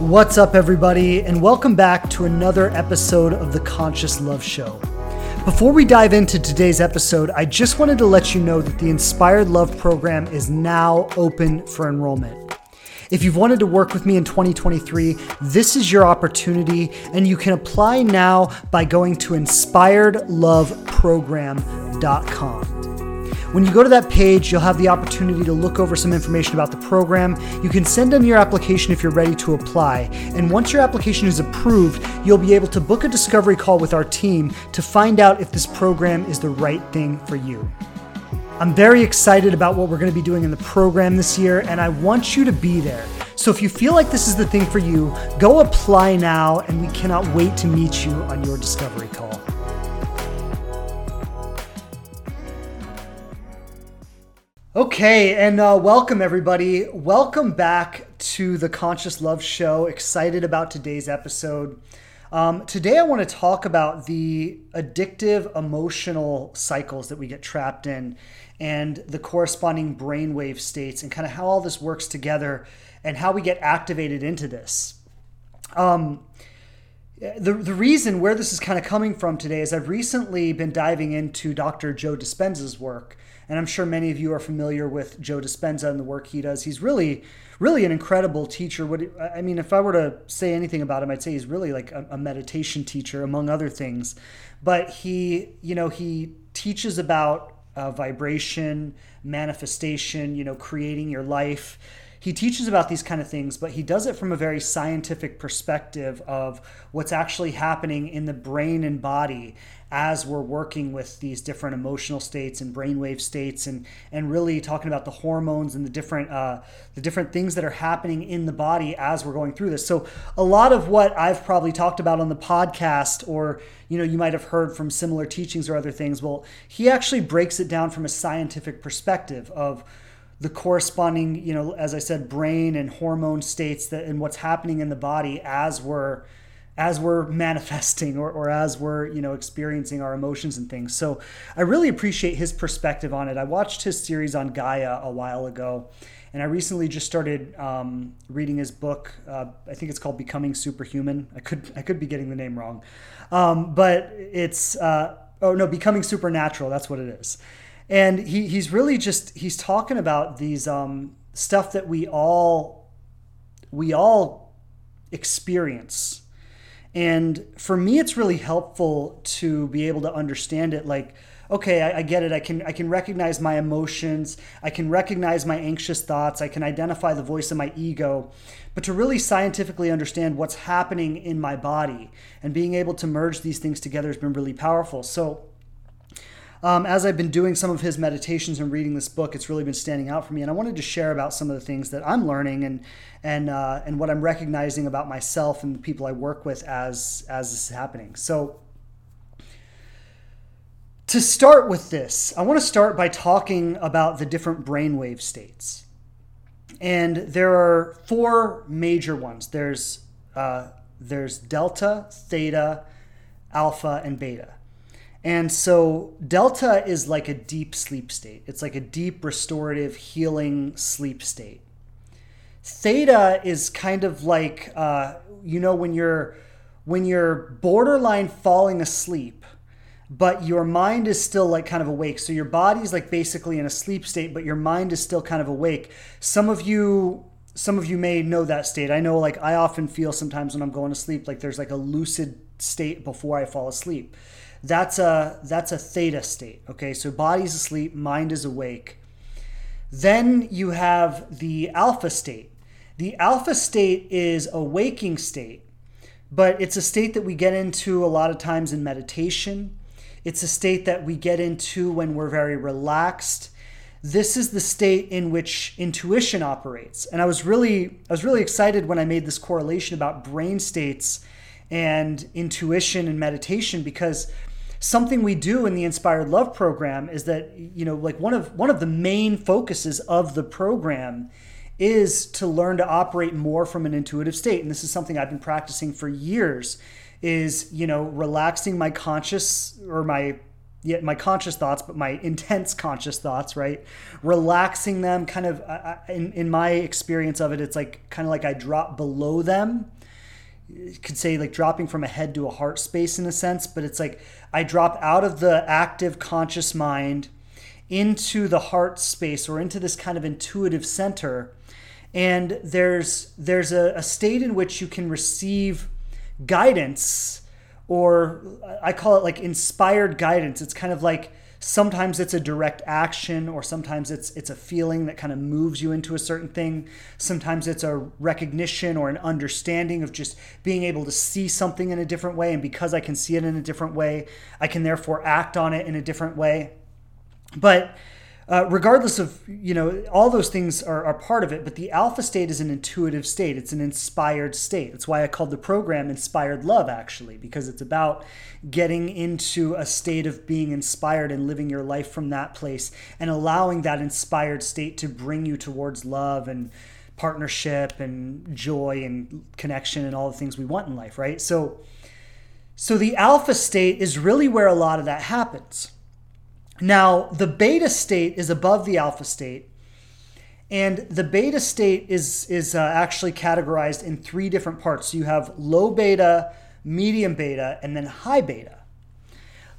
What's up, everybody, and welcome back to another episode of the Conscious Love Show. Before we dive into today's episode, I just wanted to let you know that the Inspired Love program is now open for enrollment. If you've wanted to work with me in 2023, this is your opportunity, and you can apply now by going to inspiredloveprogram.com. When you go to that page, you'll have the opportunity to look over some information about the program. You can send in your application if you're ready to apply. And once your application is approved, you'll be able to book a discovery call with our team to find out if this program is the right thing for you. I'm very excited about what we're going to be doing in the program this year, and I want you to be there. So if you feel like this is the thing for you, go apply now, and we cannot wait to meet you on your discovery call. Okay, and uh, welcome everybody. Welcome back to the Conscious Love Show. Excited about today's episode. Um, today, I want to talk about the addictive emotional cycles that we get trapped in and the corresponding brainwave states and kind of how all this works together and how we get activated into this. Um, the, the reason where this is kind of coming from today is I've recently been diving into Dr. Joe Dispenza's work and I'm sure many of you are familiar with Joe Dispenza and the work he does. He's really, really an incredible teacher. What I mean, if I were to say anything about him, I'd say he's really like a, a meditation teacher, among other things. But he, you know, he teaches about uh, vibration, manifestation, you know, creating your life he teaches about these kind of things, but he does it from a very scientific perspective of what's actually happening in the brain and body as we're working with these different emotional states and brainwave states and and really talking about the hormones and the different uh, the different things that are happening in the body as we're going through this. So a lot of what I've probably talked about on the podcast or you know you might have heard from similar teachings or other things, well, he actually breaks it down from a scientific perspective of the corresponding, you know, as I said, brain and hormone states that and what's happening in the body as we're as we're manifesting or, or as we're you know experiencing our emotions and things. So i really appreciate his perspective on it. I watched his series on gaia a while ago and i recently just started um, reading his book uh, i think it's called becoming superhuman. I could i could be getting the name wrong. Um, but it's uh, oh no becoming supernatural. That's what it is and he, he's really just he's talking about these um, stuff that we all we all experience. And for me it's really helpful to be able to understand it. Like okay I, I, get it. I can i can recognize my emotions. I can recognize my anxious thoughts. I can identify the voice of my ego. But to really scientifically understand what's happening in my body and being able to merge these things together has been really powerful. So um, as I've been doing some of his meditations and reading this book, it's really been standing out for me. And I wanted to share about some of the things that I'm learning and and uh, and what I'm recognizing about myself and the people I work with as as this is happening. So. To start with this, I want to start by talking about the different brainwave states. And there are four major ones. There's uh, there's delta, theta, alpha, and beta. And so delta is like a deep sleep state. It's like a deep restorative healing sleep state. Theta is kind of like uh, you know when you're when you're borderline falling asleep, but your mind is still like kind of awake. So your body's like basically in a sleep state, but your mind is still kind of awake. Some of you some of you may know that state. I know like I often feel sometimes when I'm going to sleep like there's like a lucid state before I fall asleep. That's a that's a theta state. Okay, so body's asleep, mind is awake. Then you have the alpha state. The alpha state is a waking state, but it's a state that we get into a lot of times in meditation. It's a state that we get into when we're very relaxed. This is the state in which intuition operates. And I was really I was really excited when I made this correlation about brain states and intuition and meditation because something we do in the inspired love program is that you know like one of one of the main focuses of the program is to learn to operate more from an intuitive state and this is something i've been practicing for years is you know relaxing my conscious or my yet my conscious thoughts, but my intense conscious thoughts, right? Relaxing them, kind of, in, in my experience of it, it's like kind of like I drop below them. You could say like dropping from a head to a heart space in a sense, but it's like I drop out of the active conscious mind into the heart space or into this kind of intuitive center. And there's there's a, a state in which you can receive guidance or I call it like inspired guidance. It's kind of like sometimes it's a direct action or sometimes it's it's a feeling that kind of moves you into a certain thing. Sometimes it's a recognition or an understanding of just being able to see something in a different way and because I can see it in a different way, I can therefore act on it in a different way. But uh, regardless of you know all those things are, are part of it but the alpha state is an intuitive state. It's an inspired state. That's why i called the program inspired love actually because it's about getting into a state of being inspired and living your life from that place and allowing that inspired state to bring you towards love and partnership and joy and connection and all the things we want in life right? So so the alpha state is really where a lot of that happens now, the beta state is above the alpha state. And the beta state is, is uh, actually categorized in three different parts. So you have low beta, medium beta, and then high beta.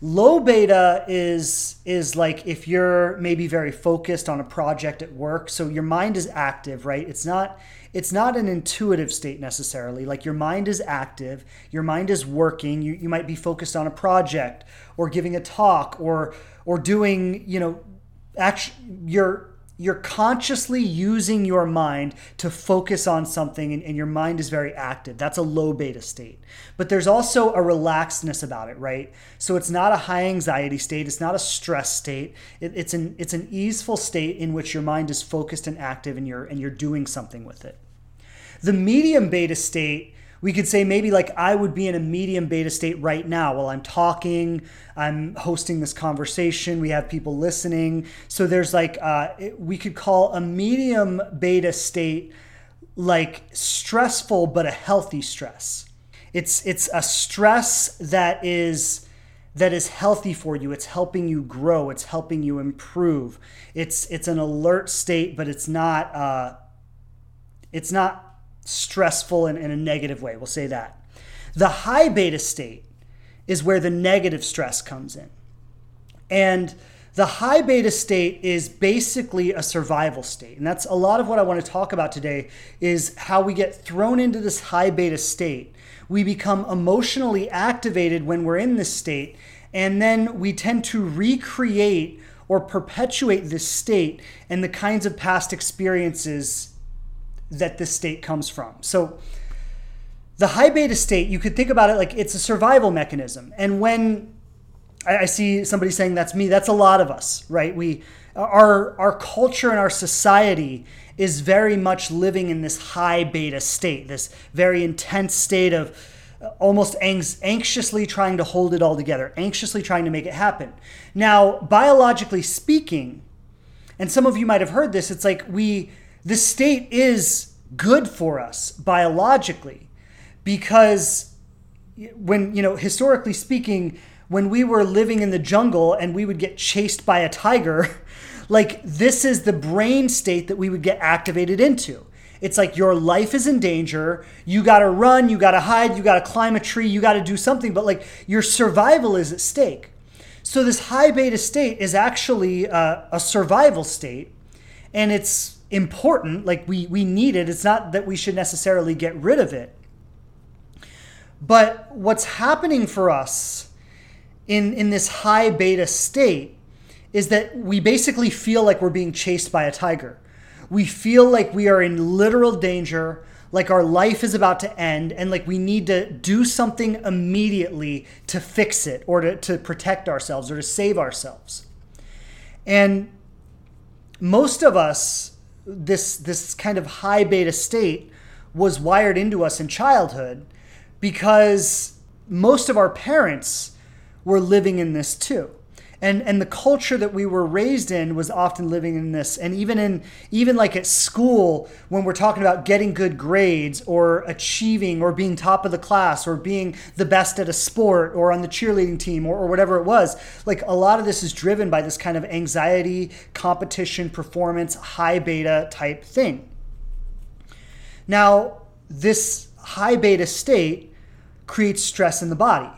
Low beta is is like if you're maybe very focused on a project at work, so your mind is active, right? It's not it's not an intuitive state necessarily. Like your mind is active, your mind is working. You, you might be focused on a project or giving a talk or or doing, you know, actually you're you're consciously using your mind to focus on something and, and, your mind is very active. That's a low beta state. But there's also a relaxedness about it right? So it's not a high anxiety state. It's not a stress state. It, it's an it's an easeful state in which your mind is focused and active and you're and you're doing something with it. The medium beta state we could say maybe like I would be in a medium beta state right now while I'm talking, I'm hosting this conversation, we have people listening. So there's like, uh, we could call a medium beta state like stressful, but a healthy stress. It's, it's a stress that is that is healthy for you it's helping you grow it's helping you improve it's it's an alert state but it's not uh, it's not stressful in, in a negative way. We'll say that. The high beta state is where the negative stress comes in. And the high beta state is basically a survival state. And that's a lot of what I want to talk about today is how we get thrown into this high beta state. We become emotionally activated when we're in this state, and then we tend to recreate or perpetuate this state and the kinds of past experiences that this state comes from. So the high beta state, you could think about it like it's a survival mechanism. And when I, see somebody saying that's me, that's a lot of us, right? We our our culture and our society is very much living in this high beta state, this very intense state of uh, almost anxiously trying to hold it all together, anxiously trying to make it happen. Now, biologically speaking, and some of you might have heard this, it's like we this state is good for us biologically because when, you know, historically speaking, when we were living in the jungle and we would get chased by a tiger, like this is the brain state that we would get activated into. It's like your life is in danger. You got to run, you got to hide, you got to climb a tree, you got to do something, but like your survival is at stake. So, this high beta state is actually uh, a survival state, and it's important like we we need it. It's not that we should necessarily get rid of it. But what's happening for us in in this high beta state is that we basically feel like we're being chased by a tiger. We feel like we are in literal danger like our life is about to end and like we need to do something immediately to fix it or to, to protect ourselves or to save ourselves. And most of us this this kind of high beta state was wired into us in childhood because most of our parents were living in this too. And and the culture that we were raised in was often living in this. And even in even like at school when we're talking about getting good grades or achieving or being top of the class or being the best at a sport or on the cheerleading team or, or whatever it was like a lot of this is driven by this kind of anxiety competition performance high beta type thing. Now this high beta state creates stress in the body.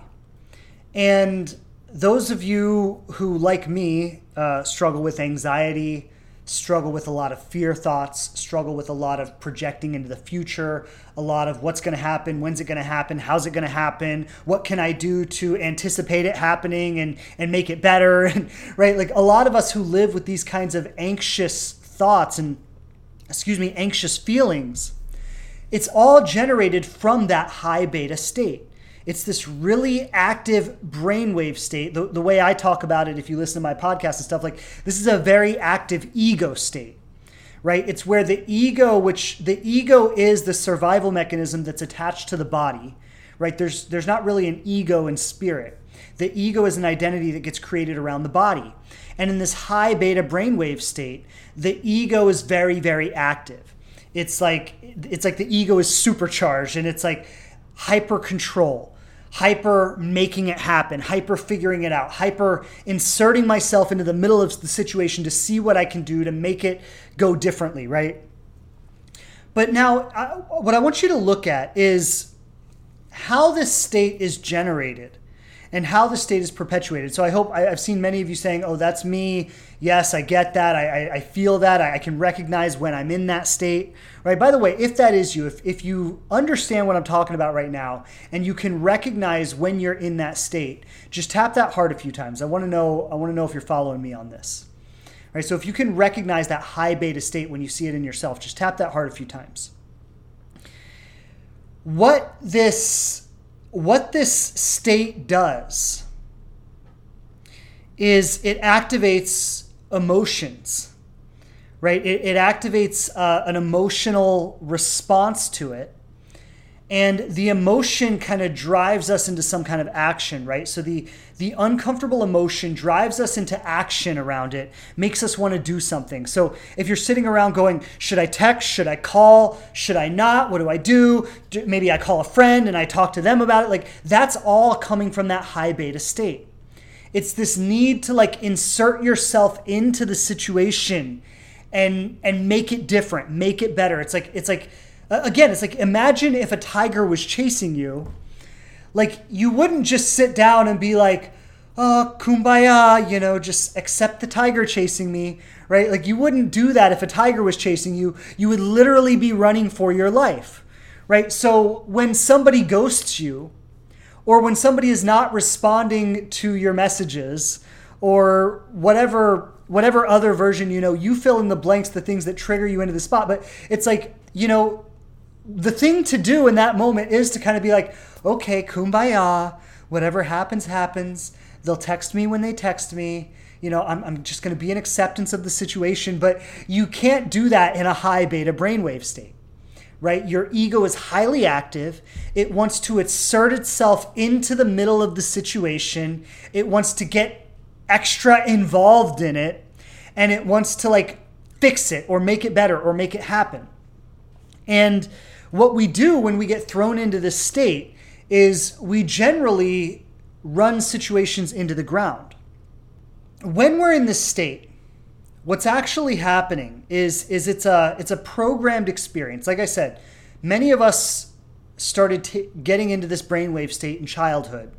And those of you who, like me, uh, struggle with anxiety, struggle with a lot of fear thoughts, struggle with a lot of projecting into the future, a lot of what's going to happen, when's it going to happen, how's it going to happen, what can I do to anticipate it happening and and make it better, right? Like a lot of us who live with these kinds of anxious thoughts and excuse me, anxious feelings, it's all generated from that high beta state. It's this really active brainwave state. The, the way I talk about it, if you listen to my podcast and stuff, like this is a very active ego state, right? It's where the ego, which the ego is the survival mechanism that's attached to the body, right? There's there's not really an ego in spirit. The ego is an identity that gets created around the body. And in this high beta brainwave state, the ego is very, very active. It's like it's like the ego is supercharged and it's like hyper control hyper making it happen, hyper figuring it out, hyper inserting myself into the middle of the situation to see what I can do to make it go differently, right? But now, I, what I want you to look at is how this state is generated and how the state is perpetuated. So I hope I, have seen many of you saying, "Oh, that's me." Yes, I get that. I, I, I feel that. I, I, can recognize when I'm in that state. Right. By the way, if that is you, if if you understand what I'm talking about right now, and you can recognize when you're in that state, just tap that heart a few times. I want to know. I want to know if you're following me on this. Right. So if you can recognize that high beta state when you see it in yourself, just tap that heart a few times. What this what this state does is it activates emotions, right? It, it activates uh, an emotional response to it. And the emotion kind of drives us into some kind of action right? So the the uncomfortable emotion drives us into action around it makes us want to do something. So if you're sitting around going should i text? Should i call? Should i not? What do i do maybe i call a friend and i talk to them about it. Like that's all coming from that high beta state it's this need to like insert yourself into the situation and and make it different make it better it's like it's like again, it's like imagine if a tiger was chasing you. Like you wouldn't just sit down and be like, "Oh, kumbaya," you know, just accept the tiger chasing me, right? Like you wouldn't do that if a tiger was chasing you. You would literally be running for your life. Right? So when somebody ghosts you or when somebody is not responding to your messages or whatever whatever other version you know you fill in the blanks the things that trigger you into the spot but it's like you know the thing to do in that moment is to kind of be like, okay, kumbaya, whatever happens, happens. They'll text me when they text me. You know, I'm, I'm just going to be in acceptance of the situation. But you can't do that in a high beta brainwave state, right? Your ego is highly active. It wants to insert itself into the middle of the situation. It wants to get extra involved in it. And it wants to like fix it or make it better or make it happen. And what we do when we get thrown into this state is we generally run situations into the ground. When we're in this state, what's actually happening is is it's a it's a programmed experience. Like I said, many of us started t- getting into this brainwave state in childhood.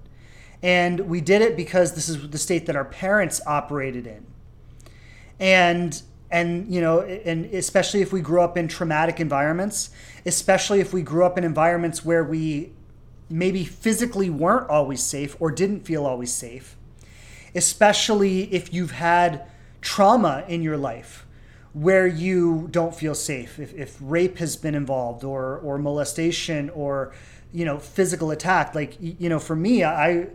And we did it because this is the state that our parents operated in. And and you know and especially if we grew up in traumatic environments especially if we grew up in environments where we maybe physically weren't always safe or didn't feel always safe especially if you've had trauma in your life where you don't feel safe if, if rape has been involved or or molestation or you know physical attack like you know for me i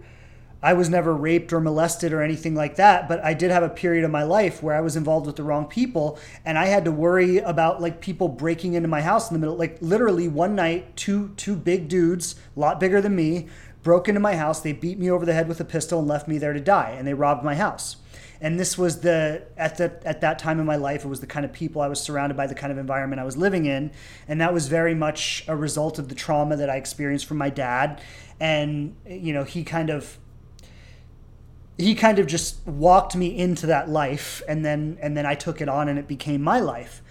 I was never raped or molested or anything like that, but I did have a period of my life where I was involved with the wrong people and I had to worry about like people breaking into my house in the middle like literally one night two two big dudes, a lot bigger than me, broke into my house. They beat me over the head with a pistol and left me there to die. And they robbed my house. And this was the at the at that time in my life, it was the kind of people I was surrounded by, the kind of environment I was living in, and that was very much a result of the trauma that I experienced from my dad. And you know, he kind of he kind of just walked me into that life and then and then I took it on and it became my life.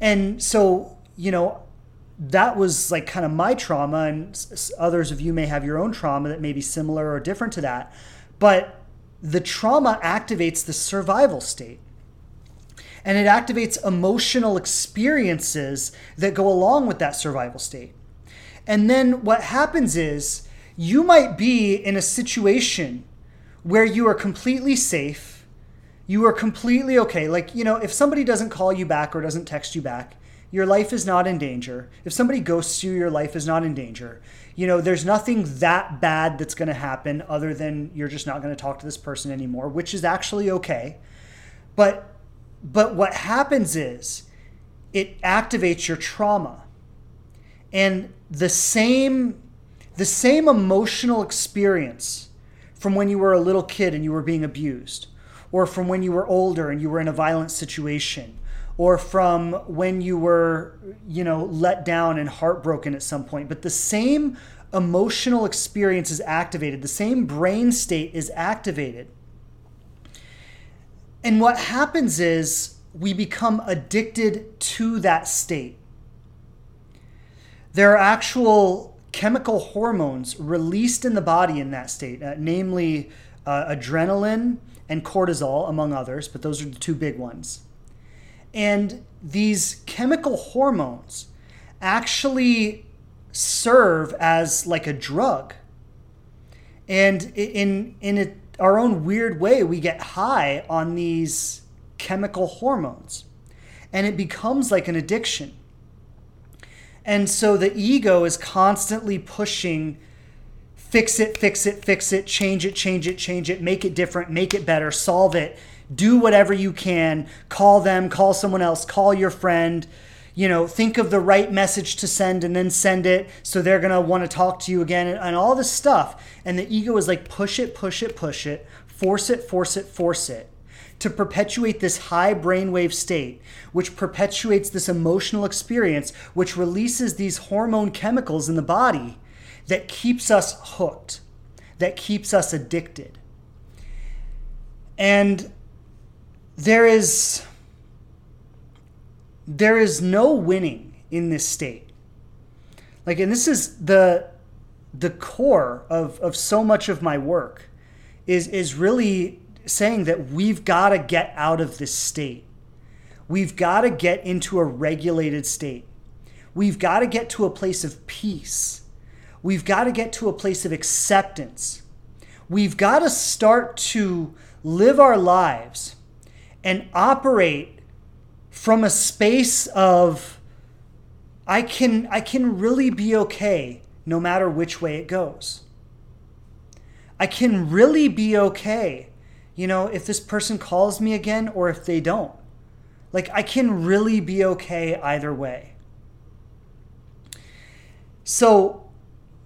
And so, you know, that was like kind of my trauma and others of you may have your own trauma that may be similar or different to that. But the trauma activates the survival state. And it activates emotional experiences that go along with that survival state. And then what happens is you might be in a situation where you are completely safe, you are completely okay. Like, you know, if somebody doesn't call you back or doesn't text you back, your life is not in danger. If somebody ghosts you, your life is not in danger. You know, there's nothing that bad that's going to happen other than you're just not going to talk to this person anymore, which is actually okay. But but what happens is it activates your trauma. And the same the same emotional experience from when you were a little kid and you were being abused, or from when you were older and you were in a violent situation, or from when you were, you know, let down and heartbroken at some point. But the same emotional experience is activated, the same brain state is activated. And what happens is we become addicted to that state. There are actual chemical hormones released in the body in that state, uh, namely uh, adrenaline and cortisol, among others, but those are the two big ones. And these chemical hormones actually serve as like a drug. And in, in a, our own weird way, we get high on these chemical hormones. And it becomes like an addiction. And so the ego is constantly pushing fix it, fix it, fix it, change it, change it, change it, make it different, make it better, solve it, do whatever you can, call them, call someone else, call your friend, you know, think of the right message to send and then send it so they're going to want to talk to you again and, and all this stuff. And the ego is like push it, push it, push it, force it, force it, force it to perpetuate this high brainwave state, which perpetuates this emotional experience, which releases these hormone chemicals in the body that keeps us hooked, that keeps us addicted. And there is there is no winning in this state. Like and this is the the core of, of so much of my work is is really saying that we've got to get out of this state. We've got to get into a regulated state. We've got to get to a place of peace. We've got to get to a place of acceptance. We've got to start to live our lives and operate from a space of I can I can really be okay no matter which way it goes. I can really be okay you know, if this person calls me again or if they don't. Like, I can really be okay either way. So,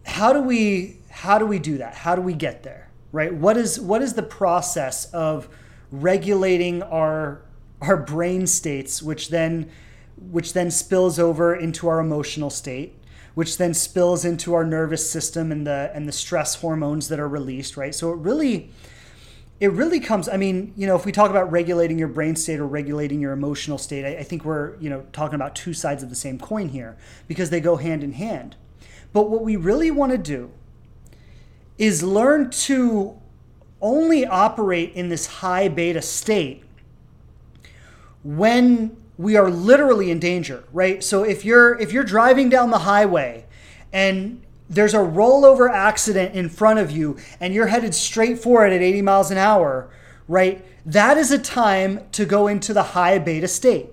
how do we how do we do that? How do we get there? Right? What is what is the process of regulating our our brain states which then which then spills over into our emotional state, which then spills into our nervous system and the and the stress hormones that are released, right? So it really it really comes i mean you know if we talk about regulating your brain state or regulating your emotional state I, I, think we're you know talking about two sides of the same coin here because they go hand in hand but what we really want to do is learn to only operate in this high beta state when we are literally in danger right so if you're if you're driving down the highway and there's a rollover accident in front of you and you're headed straight for it at 80 miles an hour, right? That is a time to go into the high beta state,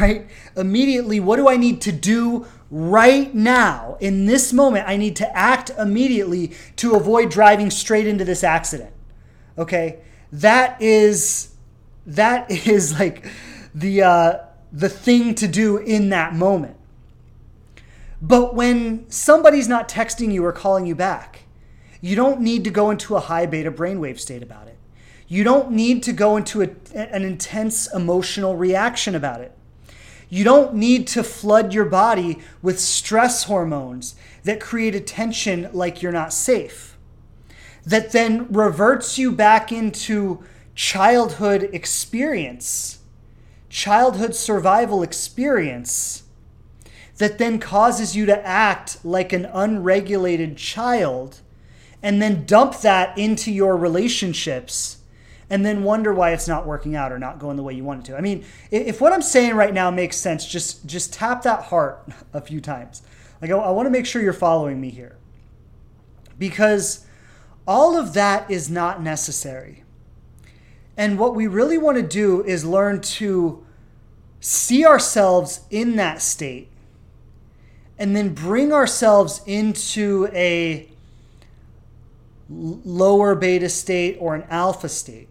right? Immediately, what do I need to do right now in this moment? I need to act immediately to avoid driving straight into this accident. Okay? That is that is like the uh the thing to do in that moment. But when somebody's not texting you or calling you back, You don't need to go into a high beta brainwave state about it. You don't need to go into a, an intense emotional reaction about it. You don't need to flood your body with stress hormones that create a tension like you're not safe, that then reverts you back into childhood experience, childhood survival experience, that then causes you to act like an unregulated child and then dump that into your relationships and then wonder why it's not working out or not going the way you want it to. I mean, if what I'm saying right now makes sense, just just tap that heart a few times. Like I, I want to make sure you're following me here. Because all of that is not necessary. And what we really want to do is learn to see ourselves in that state and then bring ourselves into a lower beta state or an alpha state,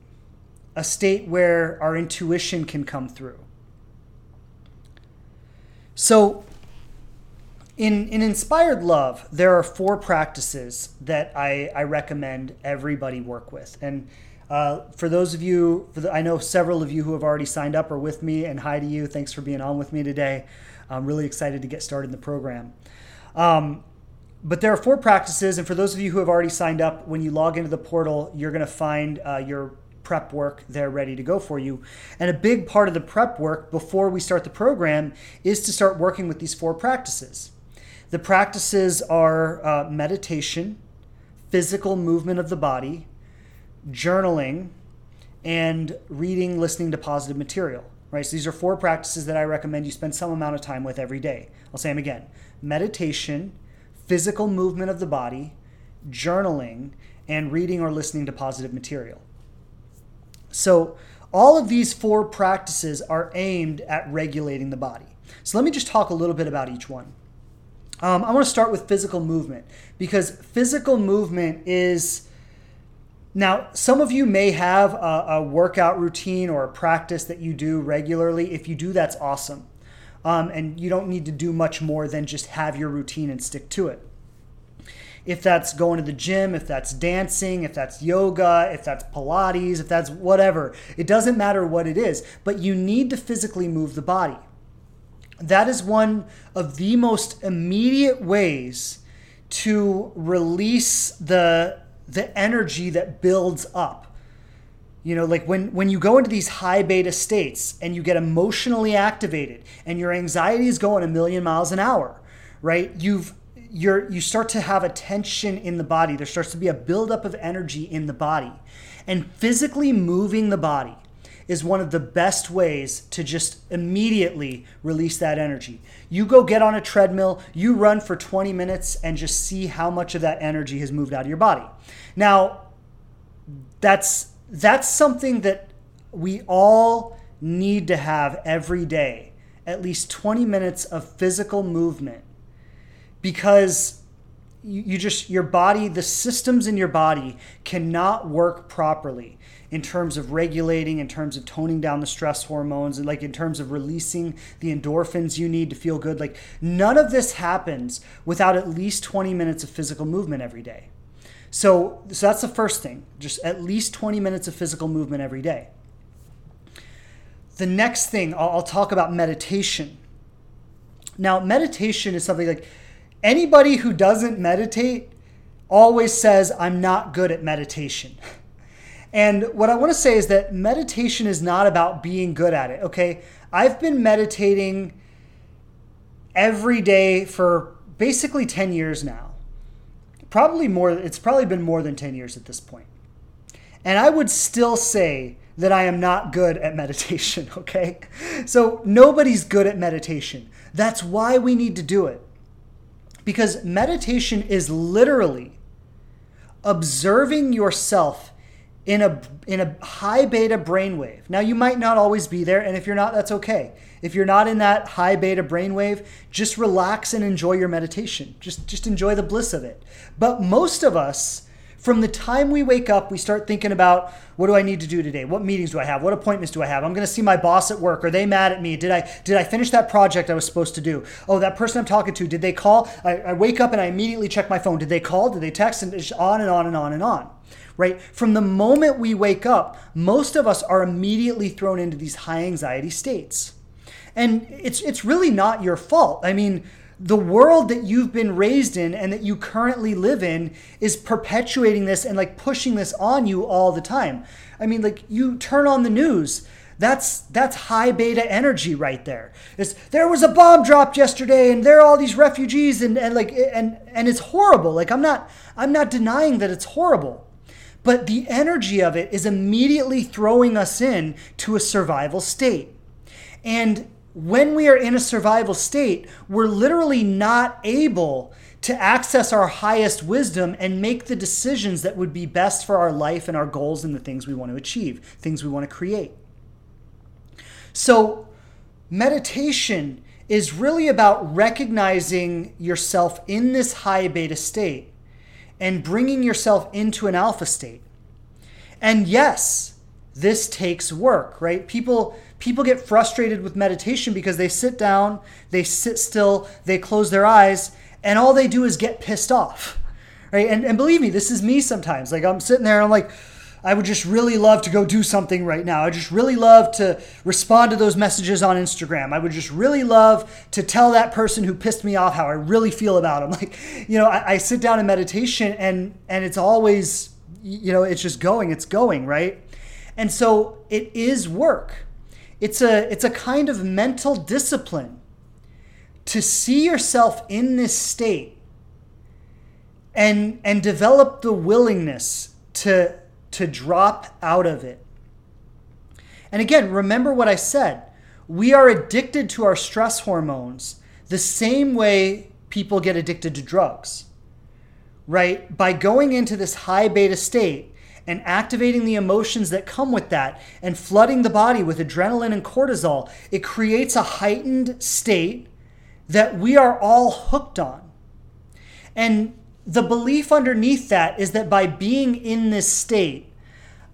a state where our intuition can come through. So, in, in Inspired Love, there are four practices that I, I recommend everybody work with. And uh, for those of you, the, I know several of you who have already signed up are with me, and hi to you. Thanks for being on with me today. I'm really excited to get started in the program. Um, but there are four practices, and for those of you who have already signed up, when you log into the portal, you're going to find uh, your prep work there ready to go for you. And a big part of the prep work before we start the program is to start working with these four practices. The practices are uh, meditation, physical movement of the body, journaling, and reading, listening to positive material. Right? So these are four practices that I recommend you spend some amount of time with every day. I'll say them again meditation, physical movement of the body, journaling, and reading or listening to positive material. So, all of these four practices are aimed at regulating the body. So, let me just talk a little bit about each one. Um, I want to start with physical movement because physical movement is. Now, some of you may have a, a workout routine or a practice that you do regularly. If you do, that's awesome. Um, and you don't need to do much more than just have your routine and stick to it. If that's going to the gym, if that's dancing, if that's yoga, if that's Pilates, if that's whatever, it doesn't matter what it is, but you need to physically move the body. That is one of the most immediate ways to release the, the energy that builds up. You know like when when you go into these high beta states and you get emotionally activated and your anxiety is going a million miles an hour right? You've you're you start to have a tension in the body. There starts to be a buildup of energy in the body. And physically moving the body is one of the best ways to just immediately release that energy. You go get on a treadmill, you run for 20 minutes, and just see how much of that energy has moved out of your body. Now, that's that's something that we all need to have every day at least 20 minutes of physical movement because you, you, just your body the systems in your body cannot work properly in terms of regulating in terms of toning down the stress hormones and like in terms of releasing the endorphins you need to feel good like none of this happens without at least 20 minutes of physical movement every day so, so that's the first thing, just at least 20 minutes of physical movement every day. The next thing, I'll, I'll talk about meditation. Now, meditation is something like anybody who doesn't meditate always says, I'm not good at meditation. And what I want to say is that meditation is not about being good at it, okay? I've been meditating every day for basically 10 years now probably more it's probably been more than 10 years at this point. and i would still say that i am not good at meditation okay so nobody's good at meditation that's why we need to do it because meditation is literally observing yourself in a in a high beta brainwave. Now you might not always be there, and if you're not, that's okay. If you're not in that high beta brainwave, just relax and enjoy your meditation. Just just enjoy the bliss of it. But most of us, From the time we wake up, we start thinking about what do I need to do today? What meetings do I have? What appointments do I have? I'm going to see my boss at work. Are they mad at me? Did I did I finish that project I was supposed to do? Oh, that person I'm talking to, did they call? I, I wake up and I immediately check my phone. Did they call? Did they text? And on and on and on and on. Right? From the moment we wake up, most of us are immediately thrown into these high anxiety states. And it's it's really not your fault. I mean, the world that you've been raised in and that you currently live in is perpetuating this and like pushing this on you all the time. I mean, like you turn on the news, that's that's high beta energy right there. It's, there was a bomb dropped yesterday and there are all these refugees and, and like and and it's horrible. Like I'm not I'm not denying that it's horrible. But the energy of it is immediately throwing us in to a survival state. And when we are in a survival state, we're literally not able to access our highest wisdom and make the decisions that would be best for our life and our goals and the things we want to achieve, things we want to create. So, meditation is really about recognizing yourself in this high beta state and bringing yourself into an alpha state. And yes, this takes work, right? People people get frustrated with meditation because they sit down, they sit still, they close their eyes, and all they do is get pissed off. Right? And, and believe me, this is me sometimes. Like I'm sitting there and I'm like, I would just really love to go do something right now. I just really love to respond to those messages on Instagram. I would just really love to tell that person who pissed me off how I really feel about them. Like, you know, I, I sit down in meditation and and it's always, you know, it's just going, it's going, right? And so it is work. It's a, it's a kind of mental discipline to see yourself in this state and, and develop the willingness to, to drop out of it. And again, remember what I said. We are addicted to our stress hormones the same way people get addicted to drugs, right? By going into this high beta state, and activating the emotions that come with that and flooding the body with adrenaline and cortisol, it creates a heightened state that we are all hooked on. And the belief underneath that is that by being in this state,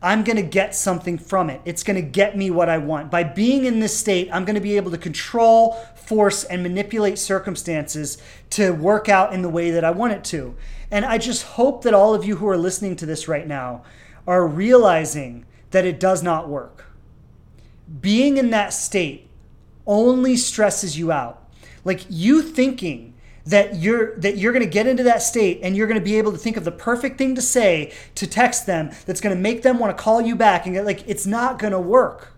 I'm going to get something from it. It's going to get me what I want. By being in this state, I'm going to be able to control, force, and manipulate circumstances to work out in the way that I want it to. And I just hope that all of you who are listening to this right now are realizing that it does not work. Being in that state only stresses you out. Like you thinking that you're that you're going to get into that state and you're going to be able to think of the perfect thing to say to text them that's going to make them want to call you back and get like it's not going to work.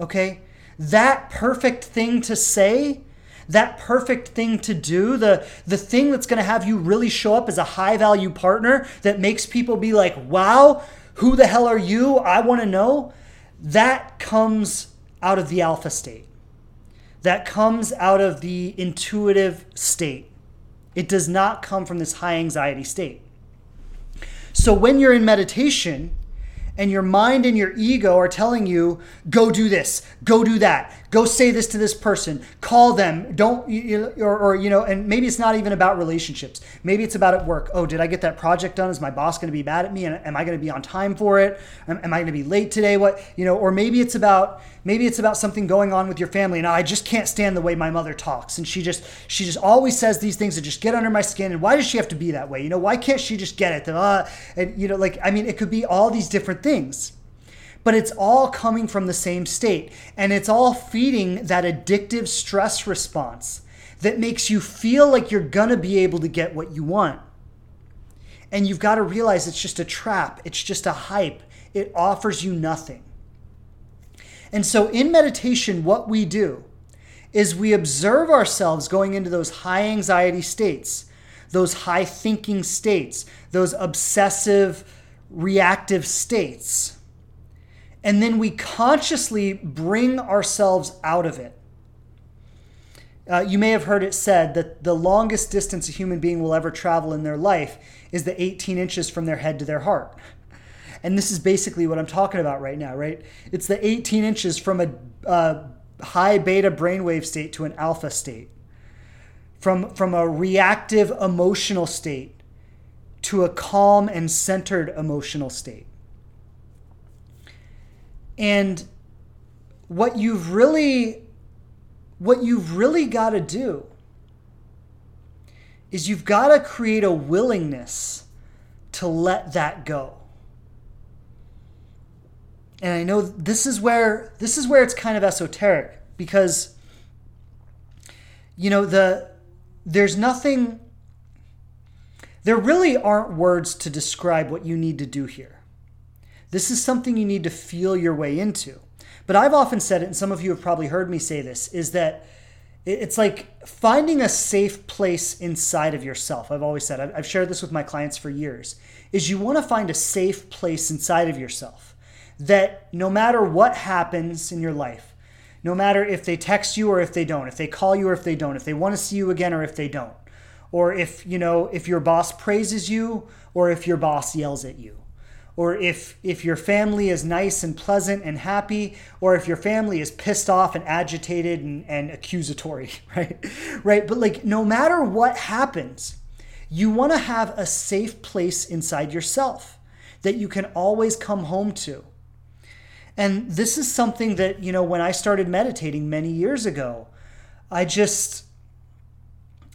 Okay? That perfect thing to say that perfect thing to do, the the thing that's going to have you really show up as a high value partner that makes people be like, "Wow, who the hell are you? I want to know. That comes out of the alpha state. That comes out of the intuitive state. It does not come from this high anxiety state. So when you're in meditation, and your mind and your ego are telling you, go do this, go do that, go say this to this person, call them, don't, or, or, you know, and maybe it's not even about relationships. Maybe it's about at work. Oh, did I get that project done? Is my boss going to be mad at me? And am I going to be on time for it? Am, am I going to be late today? What, you know, or maybe it's about, maybe it's about something going on with your family. And I just can't stand the way my mother talks. And she just, she just always says these things that just get under my skin. And why does she have to be that way? You know, why can't she just get it? Uh, and, you know, like, I mean, it could be all these different things but it's all coming from the same state. And it's all feeding that addictive stress response that makes you feel like you're gonna be able to get what you want. And you've got to realize it's just a trap, it's just a hype, it offers you nothing. And so in meditation, what we do is we observe ourselves going into those high anxiety states, those high thinking states, those obsessive reactive states and then we consciously bring ourselves out of it. Uh, you may have heard it said that the longest distance a human being will ever travel in their life is the 18 inches from their head to their heart. And this is basically what I'm talking about right now, right? It's the 18 inches from a uh, high beta brainwave state to an alpha state, from, from a reactive emotional state to a calm and centered emotional state. And what you've really what you've really got to do is you've got to create a willingness to let that go. And I know this is where this is where it's kind of esoteric because you know the there's nothing there really aren't words to describe what you need to do here. This is something you need to feel your way into. But I've often said it, and some of you have probably heard me say this, is that it's like finding a safe place inside of yourself. I've always said, I've shared this with my clients for years, is you want to find a safe place inside of yourself that no matter what happens in your life, no matter if they text you or if they don't, if they call you or if they don't, if they want to see you again or if they don't, or if, you know, if your boss praises you or if your boss yells at you, or if if your family is nice and pleasant and happy or if your family is pissed off and agitated and, and accusatory right? Right? But like no matter what happens you want to have a safe place inside yourself that you can always come home to. And this is something that you know when i started meditating many years ago i just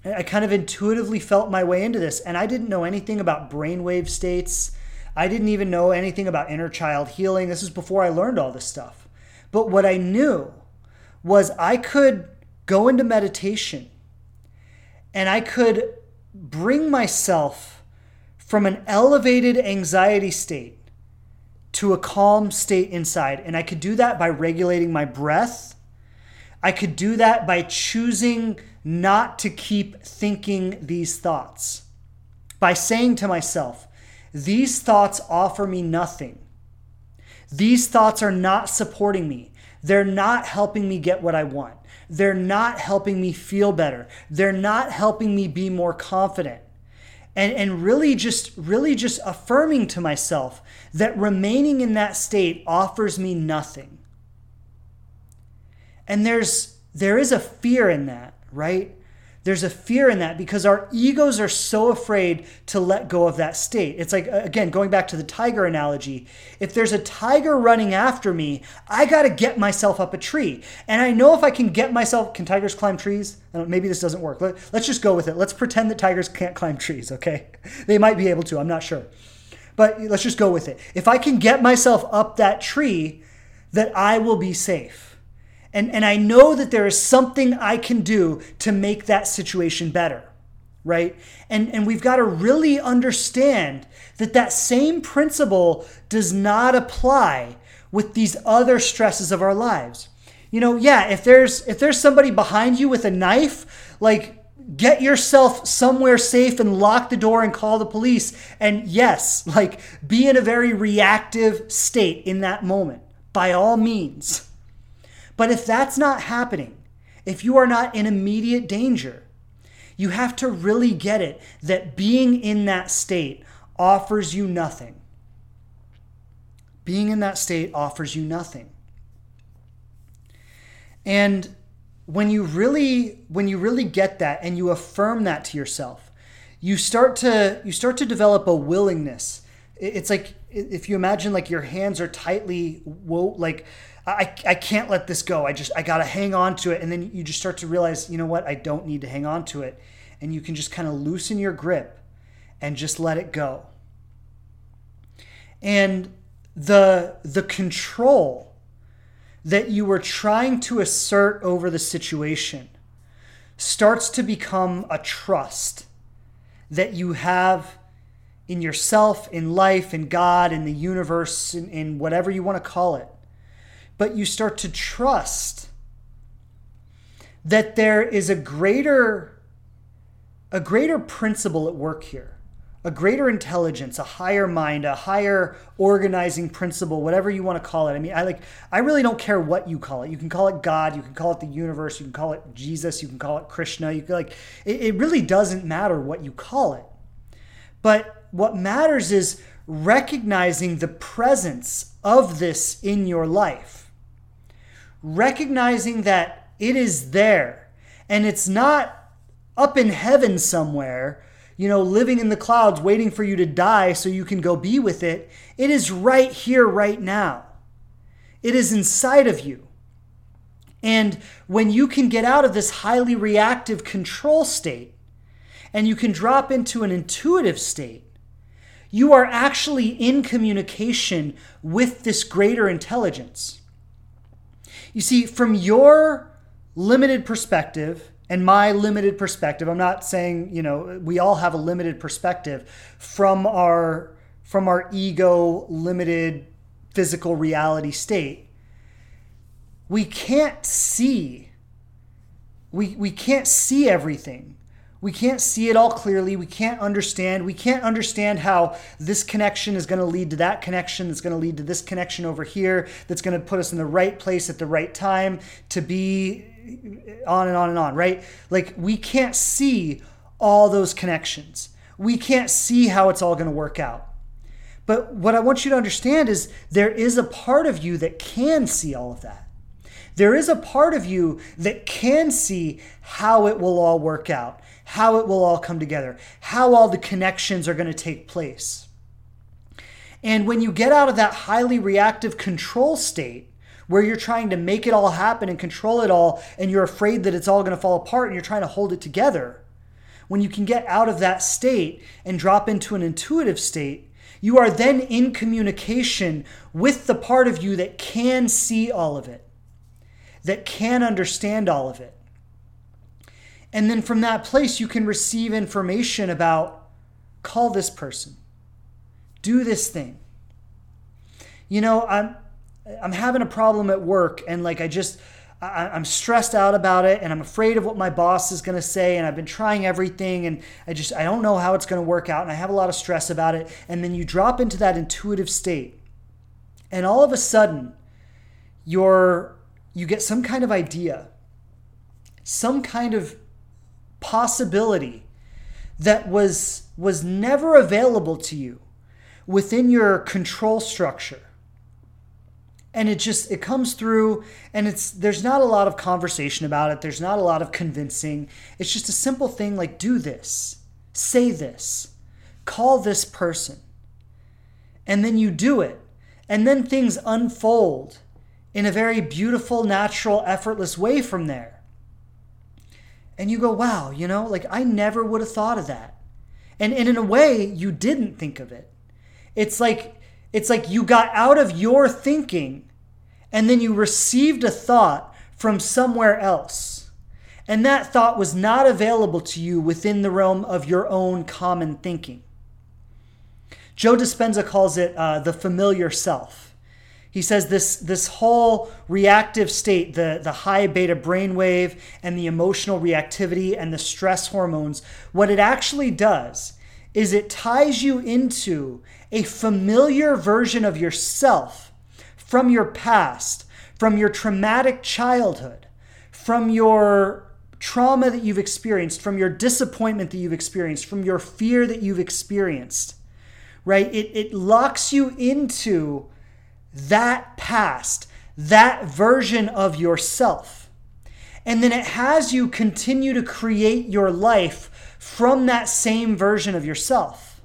i kind of intuitively felt my way into this and i didn't know anything about brainwave states I didn't even know anything about inner child healing. This is before I learned all this stuff. But what I knew was I could go into meditation and I could bring myself from an elevated anxiety state to a calm state inside. And I could do that by regulating my breath. I could do that by choosing not to keep thinking these thoughts, by saying to myself, these thoughts offer me nothing. These thoughts are not supporting me. They're not helping me get what I want. They're not helping me feel better. They're not helping me be more confident. And, and really just really just affirming to myself that remaining in that state offers me nothing. And there's there is a fear in that, right? There's a fear in that because our egos are so afraid to let go of that state. It's like, uh, again, going back to the tiger analogy, if there's a tiger running after me, I got to get myself up a tree. And I know if I can get myself, can tigers climb trees? Maybe this doesn't work. Let, us just go with it. Let's pretend that tigers can't climb trees, okay? They might be able to, I'm not sure. But let's just go with it. If I can get myself up that tree, that I will be safe. And, and I know that there is something I can do to make that situation better, right? And, and we've got to really understand that that same principle does not apply with these other stresses of our lives. You know, yeah, if there's if there's somebody behind you with a knife, like get yourself somewhere safe and lock the door and call the police. And yes, like be in a very reactive state in that moment by all means. But if that's not happening, if you are not in immediate danger, you have to really get it that being in that state offers you nothing. Being in that state offers you nothing. And when you really when you really get that and you affirm that to yourself, you start to you start to develop a willingness. It's like if you imagine like your hands are tightly wo- like I, I can't let this go. I just, I got to hang on to it. And then you just start to realize, you know what? I don't need to hang on to it. And you can just kind of loosen your grip and just let it go. And the, the control that you were trying to assert over the situation starts to become a trust that you have in yourself, in life, in God, in the universe, in, in whatever you want to call it. But you start to trust that there is a greater a greater principle at work here a greater intelligence a higher mind a higher organizing principle whatever you want to call it. I mean i like i really don't care what you call it. You can call it god you can call it the universe you can call it jesus you can call it krishna you can like it, it really doesn't matter what you call it. But what matters is recognizing the presence of this in your life recognizing that it is there and it's not up in heaven somewhere you know, living in the clouds, waiting for you to die so you can go be with it. It is right here, right now. It is inside of you. And when you can get out of this highly reactive control state and you can drop into an intuitive state, you are actually in communication with this greater intelligence. You see, from your limited perspective, and my limited perspective i'm not saying you know we all have a limited perspective from our from our ego limited physical reality state we can't see we we can't see everything we can't see it all clearly we can't understand we can't understand how this connection is going to lead to that connection that's going to lead to this connection over here that's going to put us in the right place at the right time to be on and on and on, right? Like we can't see all those connections. We can't see how it's all going to work out. But what I want you to understand is there is a part of you that can see all of that. There is a part of you that can see how it will all work out, how it will all come together, how all the connections are going to take place. And when you get out of that highly reactive control state, where you're trying to make it all happen and control it all, and you're afraid that it's all going to fall apart and you're trying to hold it together. When you can get out of that state and drop into an intuitive state, you are then in communication with the part of you that can see all of it, that can understand all of it. And then from that place, you can receive information about call this person, do this thing. You know, I'm, I'm having a problem at work and like I just I, am stressed out about it and I'm afraid of what my boss is going to say and I've been trying everything and I just I don't know how it's going to work out and I have a lot of stress about it and then you drop into that intuitive state and all of a sudden you're you get some kind of idea some kind of possibility that was was never available to you within your control structure. And it just it comes through and it's there's not a lot of conversation about it. There's not a lot of convincing. It's just a simple thing like do this say this call this person. And then you do it. And then things unfold in a very beautiful natural effortless way from there and you go wow you know like i never would have thought of that and, and in a way you didn't think of it it's like it's like you got out of your thinking and then you received a thought from somewhere else. And that thought was not available to you within the realm of your own common thinking. Joe Dispenza calls it uh, the familiar self. He says this, this whole reactive state, the, the high beta brainwave and the emotional reactivity and the stress hormones, what it actually does is it ties you into a familiar version of yourself from your past, from your traumatic childhood, from your trauma that you've experienced, from your disappointment that you've experienced, from your fear that you've experienced, right? It, it locks you into that past, that version of yourself. And then it has you continue to create your life from that same version of yourself.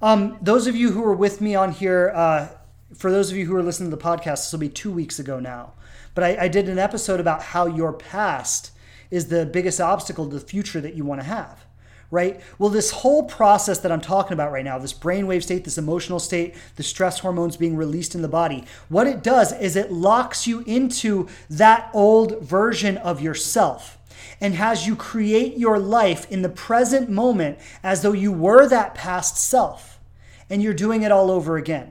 Um, those of you who were with me on here, uh, for those of you who are listening to the podcast, this will be two weeks ago now. But I, I did an episode about how your past is the biggest obstacle to the future that you want to have right? Well, this whole process that I'm talking about right now, this brainwave state, this emotional state, the stress hormones being released in the body, what it does is it locks you into that old version of yourself and has you create your life in the present moment as though you were that past self and you're doing it all over again.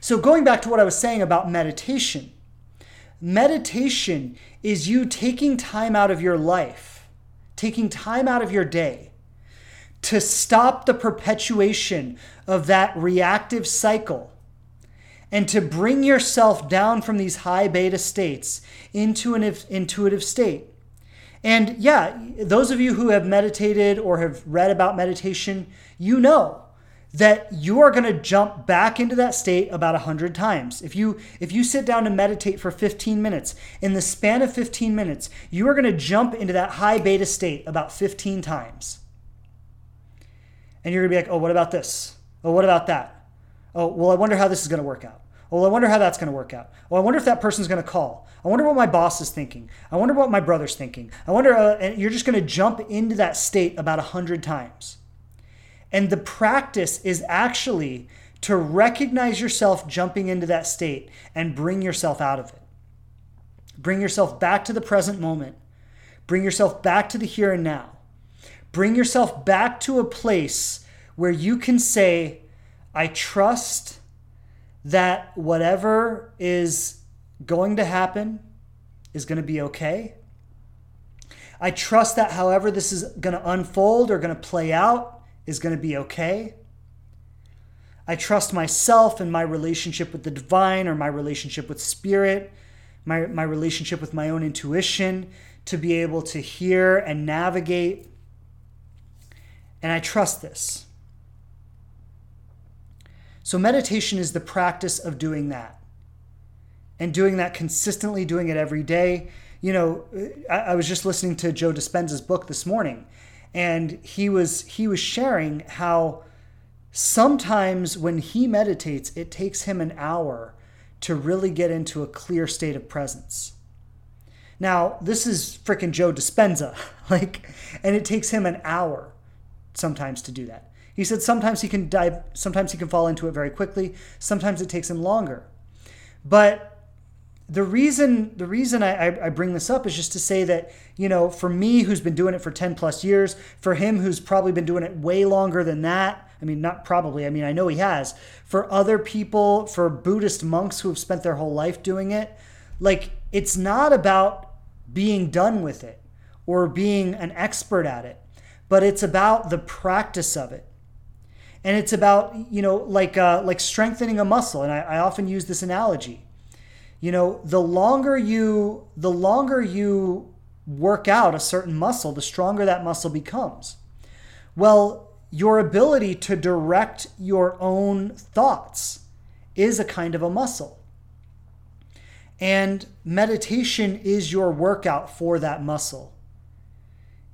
So, going back to what I was saying about meditation, meditation is you taking time out of your life, taking time out of your day to stop the perpetuation of that reactive cycle and to bring yourself down from these high beta states into an intuitive state. And yeah, those of you who have meditated or have read about meditation, you know that you are going to jump back into that state about 100 times. If you if you sit down to meditate for 15 minutes, in the span of 15 minutes, you are going to jump into that high beta state about 15 times. And you're going to be like, "Oh, what about this? Oh, what about that? Oh, well, I wonder how this is going to work out. Oh, well, I wonder how that's going to work out. Oh, I wonder if that person's going to call. I wonder what my boss is thinking. I wonder what my brother's thinking. I wonder, uh, and you're just going to jump into that state about 100 times. And the practice is actually to recognize yourself jumping into that state and bring yourself out of it. Bring yourself back to the present moment. Bring yourself back to the here and now. Bring yourself back to a place where you can say, I trust that whatever is going to happen is going to be okay. I trust that however this is going to unfold or going to play out, is going to be okay. I trust myself and my relationship with the divine or my relationship with spirit, my, my relationship with my own intuition to be able to hear and navigate. And I trust this. So, meditation is the practice of doing that and doing that consistently, doing it every day. You know, I, I was just listening to Joe Dispenza's book this morning, and he was he was sharing how sometimes when he meditates it takes him an hour to really get into a clear state of presence. Now this is freaking joe dispenza like and it takes him an hour sometimes to do that. He said sometimes he can dive sometimes he can fall into it very quickly sometimes it takes him longer. But the reason the reason I, I bring this up is just to say that you know for me who's been doing it for 10 plus years for him who's probably been doing it way longer than that i mean not probably i mean i know he has for other people for buddhist monks who have spent their whole life doing it like it's not about being done with it or being an expert at it but it's about the practice of it. And it's about you know like uh, like strengthening a muscle. And I, I often use this analogy you know the longer you the longer you work out a certain muscle the stronger that muscle becomes. Well your ability to direct your own thoughts is a kind of a muscle. And meditation is your workout for that muscle.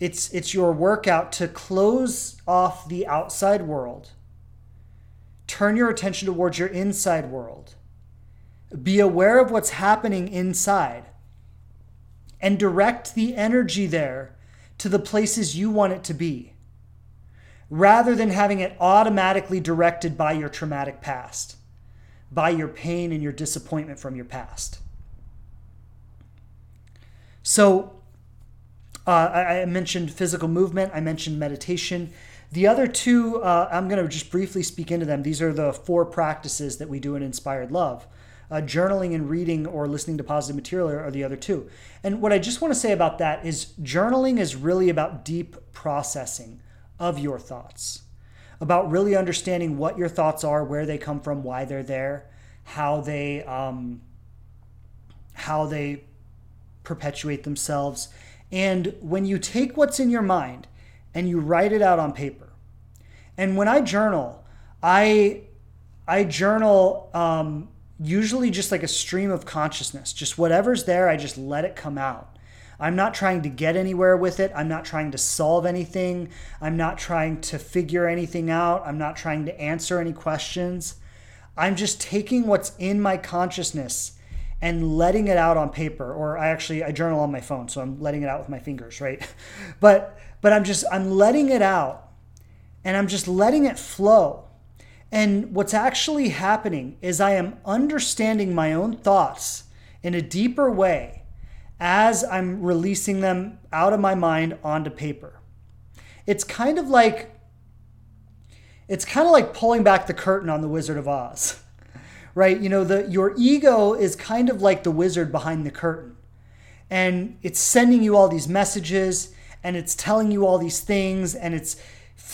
It's it's your workout to close off the outside world. Turn your attention towards your inside world be aware of what's happening inside and direct the energy there to the places you want it to be, rather than having it automatically directed by your traumatic past, by your pain and your disappointment from your past. So, uh, I, I, mentioned physical movement, I mentioned meditation. The other two, uh, I'm going to just briefly speak into them. These are the four practices that we do in Inspired Love uh, journaling and reading or listening to positive material are, are the other two. And what I just want to say about that is journaling is really about deep processing of your thoughts, about really understanding what your thoughts are, where they come from, why they're there, how they um, how they perpetuate themselves. And when you take what's in your mind and you write it out on paper, and when I journal, I I journal um, usually just like a stream of consciousness. Just whatever's there, I just let it come out. I'm not trying to get anywhere with it. I'm not trying to solve anything. I'm not trying to figure anything out. I'm not trying to answer any questions. I'm just taking what's in my consciousness and letting it out on paper or I actually I journal on my phone so I'm letting it out with my fingers, right? But but I'm just I'm letting it out and I'm just letting it flow. And what's actually happening is I am understanding my own thoughts in a deeper way as I'm releasing them out of my mind onto paper. It's kind of like it's kind of like pulling back the curtain on the Wizard of Oz. Right? You know, the your ego is kind of like the wizard behind the curtain. And it's sending you all these messages and it's telling you all these things and it's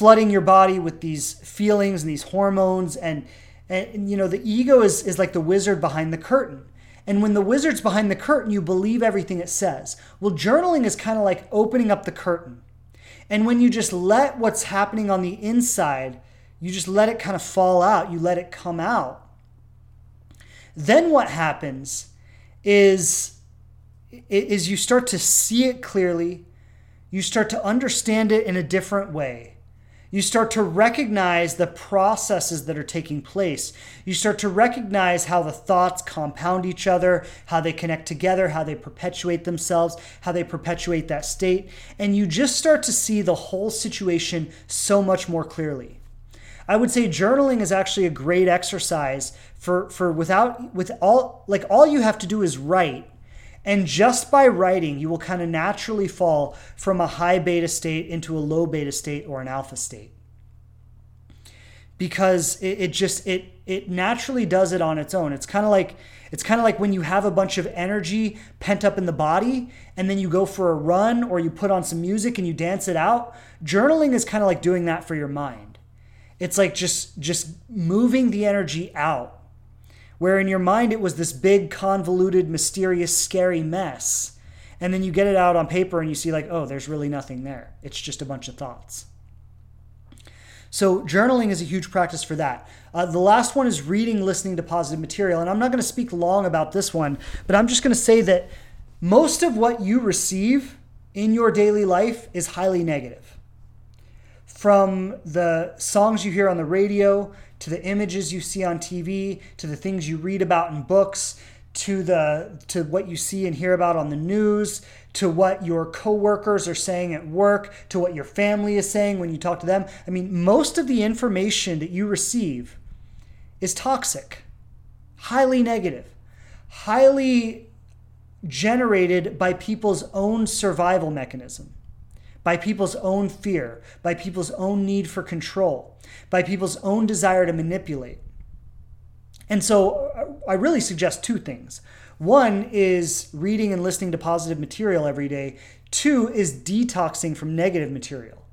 flooding your body with these feelings and these hormones and and you know the ego is is like the wizard behind the curtain and when the wizard's behind the curtain you believe everything it says well journaling is kind of like opening up the curtain and when you just let what's happening on the inside You just let it kind of fall out, you let it come out. Then what happens is is you start to see it clearly, you start to understand it in a different way. You start to recognize the processes that are taking place. You start to recognize how the thoughts compound each other, how they connect together, how they perpetuate themselves, how they perpetuate that state. And you just start to see the whole situation so much more clearly. I would say journaling is actually a great exercise for, for without, with all, like all you have to do is write and just by writing, you will kind of naturally fall from a high beta state into a low beta state or an alpha state. Because it, it just it it naturally does it on its own. It's kind of like it's kind of like when you have a bunch of energy pent up in the body and then you go for a run or you put on some music and you dance it out. Journaling is kind of like doing that for your mind. It's like just just moving the energy out where in your mind it was this big, convoluted, mysterious, scary mess. And then you get it out on paper and you see, like, oh, there's really nothing there. It's just a bunch of thoughts. So, journaling is a huge practice for that. Uh, the last one is reading, listening to positive material. And I'm not going to speak long about this one, but I'm just going to say that most of what you receive in your daily life is highly negative. From the songs you hear on the radio to the images you see on TV, to the things you read about in books, to the to what you see and hear about on the news, to what your coworkers are saying at work, to what your family is saying when you talk to them. I mean, most of the information that you receive is toxic, highly negative, highly generated by people's own survival mechanism, by people's own fear, by people's own need for control by people's own desire to manipulate. And so I really suggest two things. One is reading and listening to positive material every day. Two is detoxing from negative material.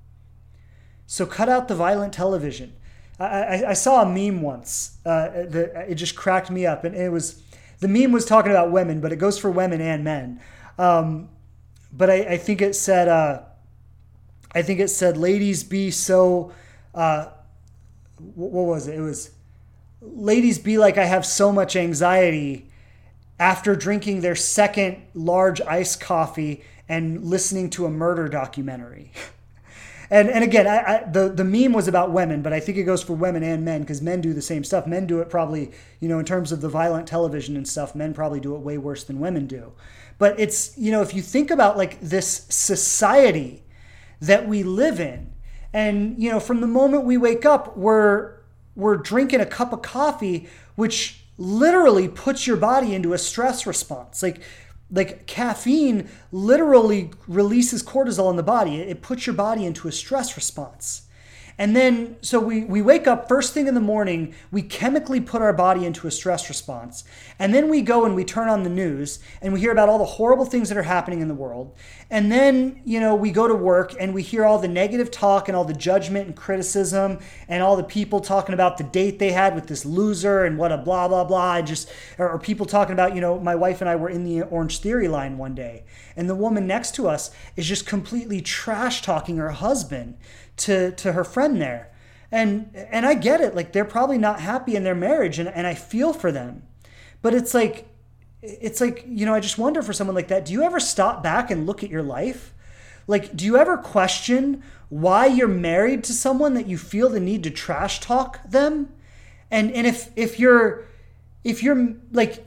So cut out the violent television. I, I, I saw a meme once uh, that it just cracked me up, and it was the meme was talking about women, but it goes for women and men. Um, but I, I, think it said, uh, I think it said, ladies be so uh, what was it? It was ladies be like I have so much anxiety after drinking their second large iced coffee and listening to a murder documentary. and and again, I, I, the the meme was about women, but I think it goes for women and men because men do the same stuff. Men do it probably, you know, in terms of the violent television and stuff. Men probably do it way worse than women do. But it's you know, if you think about like this society that we live in, and you know, from the moment we wake up, we're we're drinking a cup of coffee, which literally puts your body into a stress response. Like like caffeine literally releases cortisol in the body. It, puts your body into a stress response. And then, so we, we wake up first thing in the morning, we chemically put our body into a stress response. And then we go and we turn on the news and we hear about all the horrible things that are happening in the world. And then, you know, we go to work and we hear all the negative talk and all the judgment and criticism and all the people talking about the date they had with this loser and what a blah, blah, blah. And just, or, or people talking about, you know, my wife and I were in the Orange Theory line one day and the woman next to us is just completely trash talking her husband to to her friend there. And and i get it like they're probably not happy in their marriage and, and i feel for them. But it's like it's like you know i just wonder for someone like that do you ever stop back and look at your life? Like do you ever question why you're married to someone that you feel the need to trash talk them? And and if if you're if you're like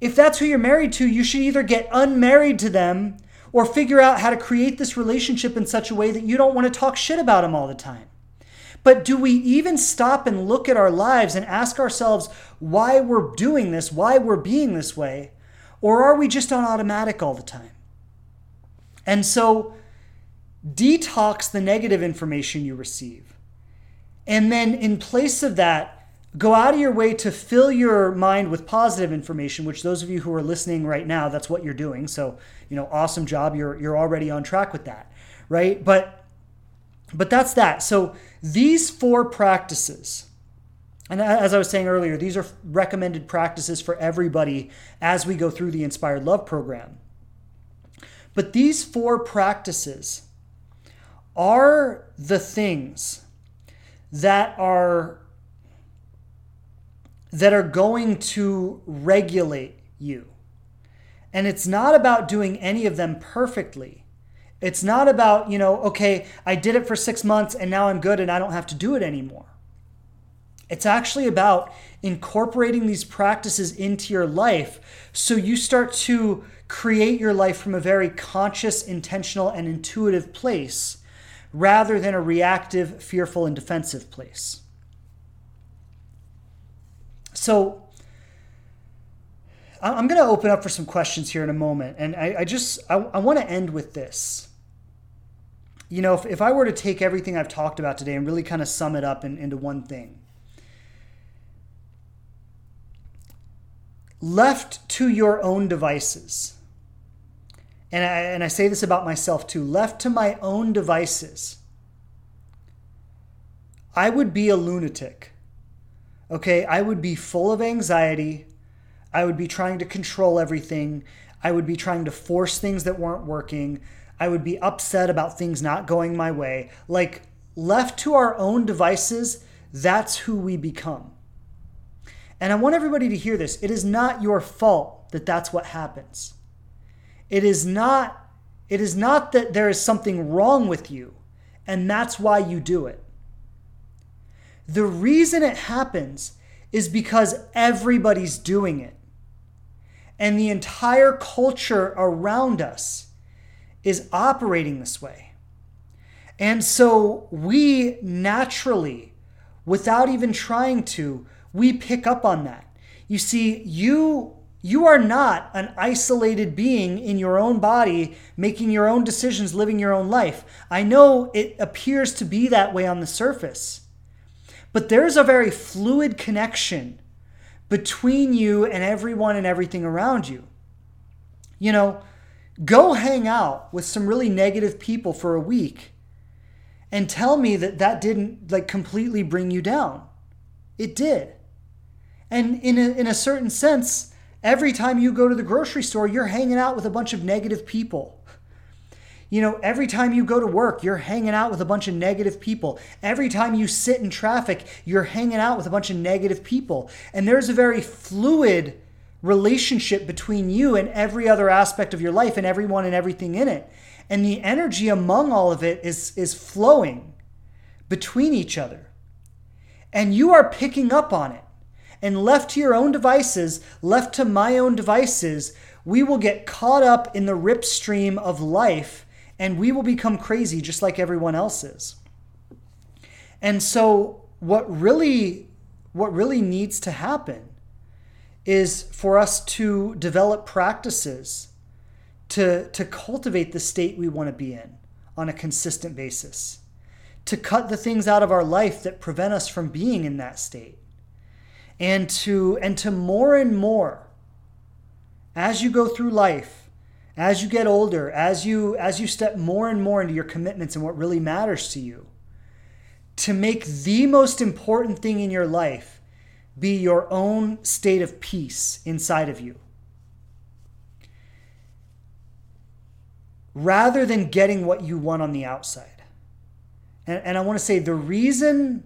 if that's who you're married to you should either get unmarried to them or figure out how to create this relationship in such a way that you don't want to talk shit about him all the time. But do we even stop and look at our lives and ask ourselves why we're doing this, why we're being this way? Or are we just on automatic all the time? And so, detox the negative information you receive. And then, in place of that, go out of your way to fill your mind with positive information which those of you who are listening right now that's what you're doing so you know awesome job you're you're already on track with that right but but that's that so these four practices and as I was saying earlier, these are recommended practices for everybody as we go through the Inspired Love program. But these four practices are the things that are that are going to regulate you. And it's not about doing any of them perfectly. It's not about, you know, okay, I did it for 6 months and now I'm good and I don't have to do it anymore. It's actually about incorporating these practices into your life so you start to create your life from a very conscious, intentional, and intuitive place rather than a reactive, fearful, and defensive place. So, I'm going to open up for some questions here in a moment. And I, I just, I, I want to end with this. You know, if, if I were to take everything I've talked about today and really kind of sum it up in, into one thing, left to your own devices, and I, and I say this about myself too, left to my own devices, I would be a lunatic. Okay, I would be full of anxiety. I would be trying to control everything. I would be trying to force things that weren't working. I would be upset about things not going my way. Like, left to our own devices, that's who we become. And I want everybody to hear this. It is not your fault that that's what happens. It is not it is not that there is something wrong with you and that's why you do it. The reason it happens is because everybody's doing it. And the entire culture around us is operating this way. And so we naturally, without even trying to, we pick up on that. You see, you you are not an isolated being in your own body, making your own decisions, living your own life. I know it appears to be that way on the surface, but there's a very fluid connection between you and everyone and everything around you. You know, go hang out with some really negative people for a week and tell me that that didn't like completely bring you down. It did. And in a, in a certain sense, Every time you go to the grocery store, you're hanging out with a bunch of negative people. You know, every time you go to work, you're hanging out with a bunch of negative people. Every time you sit in traffic, you're hanging out with a bunch of negative people. And there's a very fluid relationship between you and every other aspect of your life and everyone and everything in it. And the energy among all of it is, is flowing between each other. And you are picking up on it and left to your own devices, left to my own devices, we will get caught up in the rip stream of life and we will become crazy just like everyone else is. And so what really what really needs to happen is for us to develop practices to, to cultivate the state we want to be in on a consistent basis, to cut the things out of our life that prevent us from being in that state and to and to more and more as you go through life as you get older as you as you step more and more into your commitments and what really matters to you to make the most important thing in your life be your own state of peace inside of you rather than getting what you want on the outside and, and i want to say the reason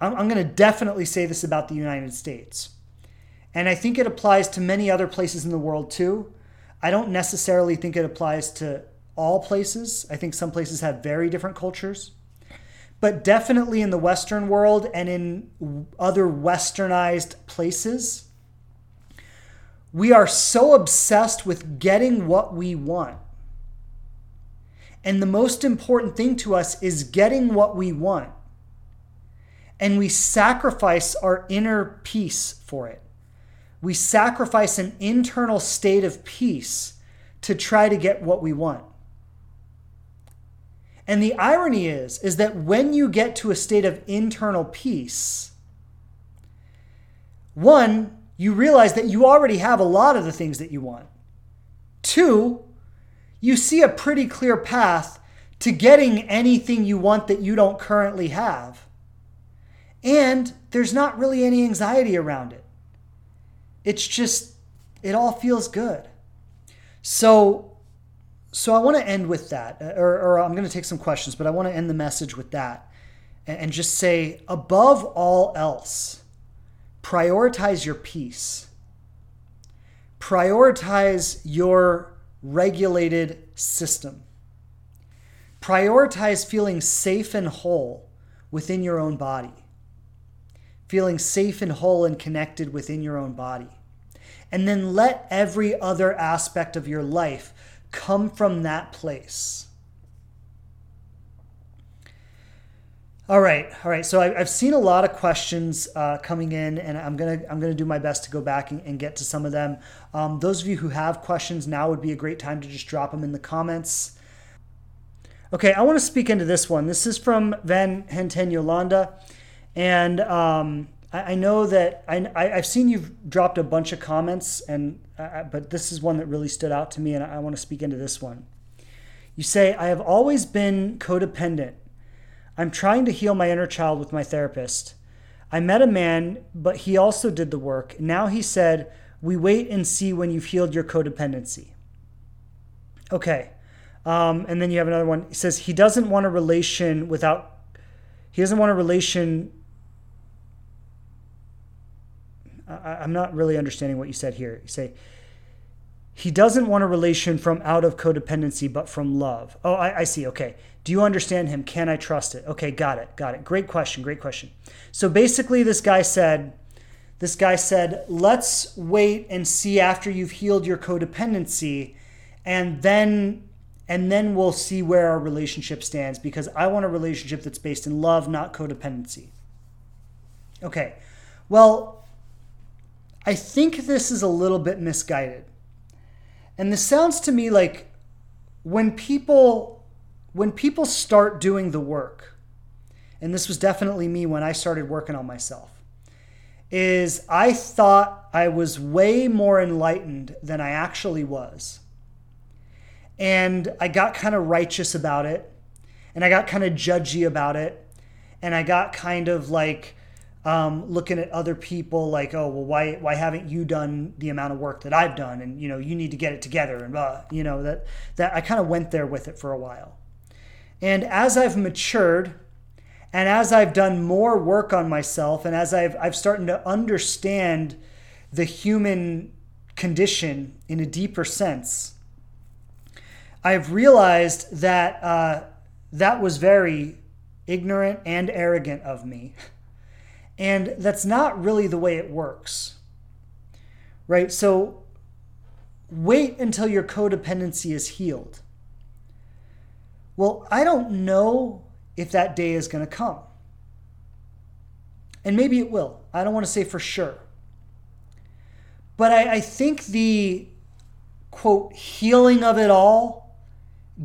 I'm, I'm going to definitely say this about the United States. And I think it applies to many other places in the world too. I don't necessarily think it applies to all places. I think some places have very different cultures. But definitely in the Western world and in other westernized places, we are so obsessed with getting what we want. And the most important thing to us is getting what we want and we sacrifice our inner peace for it. We sacrifice an internal state of peace to try to get what we want. And the irony is is that when you get to a state of internal peace, one, you realize that you already have a lot of the things that you want. Two, you see a pretty clear path to getting anything you want that you don't currently have. And there's not really any anxiety around it. It's just, it all feels good. So, so I want to end with that, uh, or, or I'm going to take some questions, but I want to end the message with that. and just say, above all else, prioritize your peace. Prioritize your regulated system. Prioritize feeling safe and whole within your own body. Feeling safe and whole and connected within your own body. And then let every other aspect of your life come from that place. All right, all right. So I, have seen a lot of questions uh, coming in, and I'm gonna I'm gonna do my best to go back and, and get to some of them. Um, those of you who have questions, now would be a great time to just drop them in the comments. Okay, I want to speak into this one. This is from Van Henten Yolanda, and um, I, know that I, I have seen you've dropped a bunch of comments, and uh, but this is one that really stood out to me, and I, I want to speak into this one. You say I have always been codependent I'm trying to heal my inner child with my therapist. I met a man, but he also did the work. Now he said, We wait and see when you've healed your codependency. Okay. Um, and then you have another one. He says, He doesn't want a relation without, he doesn't want a relation. I, I'm not really understanding what you said here. You say, he doesn't want a relation from out of codependency, but from love. Oh, I, I, see. Okay. Do you understand him? Can I trust it? Okay, got it. Got it. Great question. Great question. So basically, this guy said, this guy said, let's wait and see after you've healed your codependency, and then and then we'll see where our relationship stands because I want a relationship that's based in love, not codependency. Okay. Well, I think this is a little bit misguided and this sounds to me like when people when people start doing the work, and this was definitely me when I started working on myself, is I thought I was way more enlightened than I actually was. And I got kind of righteous about it, and I got kind of judgy about it, and I got kind of like, um, looking at other people like, oh, well, why why haven't you done the amount of work that I've done? And you know, you need to get it together. And blah, you know that that I kind of went there with it for a while. And as I've matured, and as I've done more work on myself, and as I've I've started to understand the human condition in a deeper sense, I've realized that uh, that was very ignorant and arrogant of me. And that's not really the way it works. Right? So wait until your codependency is healed. Well, I don't know if that day is going to come. And maybe it will. I don't want to say for sure. But I, I think the quote, healing of it all,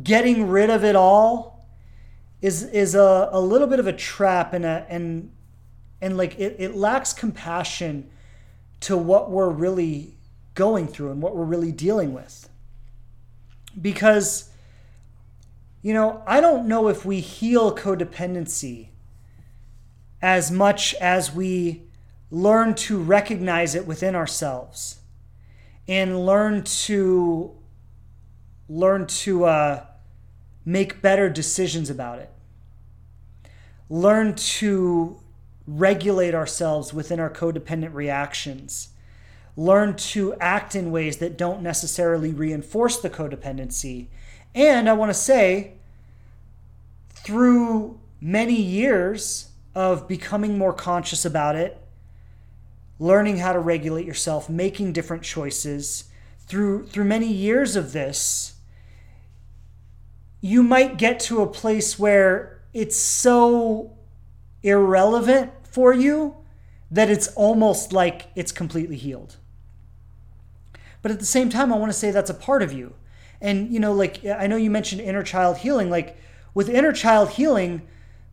getting rid of it all, is, is a, a little bit of a trap and, a, and and like it, it lacks compassion to what we're really going through and what we're really dealing with. Because you know i don't know if we heal codependency as much as we learn to recognize it within ourselves and learn to learn to uh, make better decisions about it. Learn to regulate ourselves within our codependent reactions, learn to act in ways that don't necessarily reinforce the codependency. And I want to say, through many years of becoming more conscious about it, learning how to regulate yourself, making different choices, through through many years of this, you might get to a place where it's so irrelevant for you that it's almost like it's completely healed. But at the same time, I want to say that's a part of you. And, you know, like I know you mentioned inner child healing. Like with inner child healing,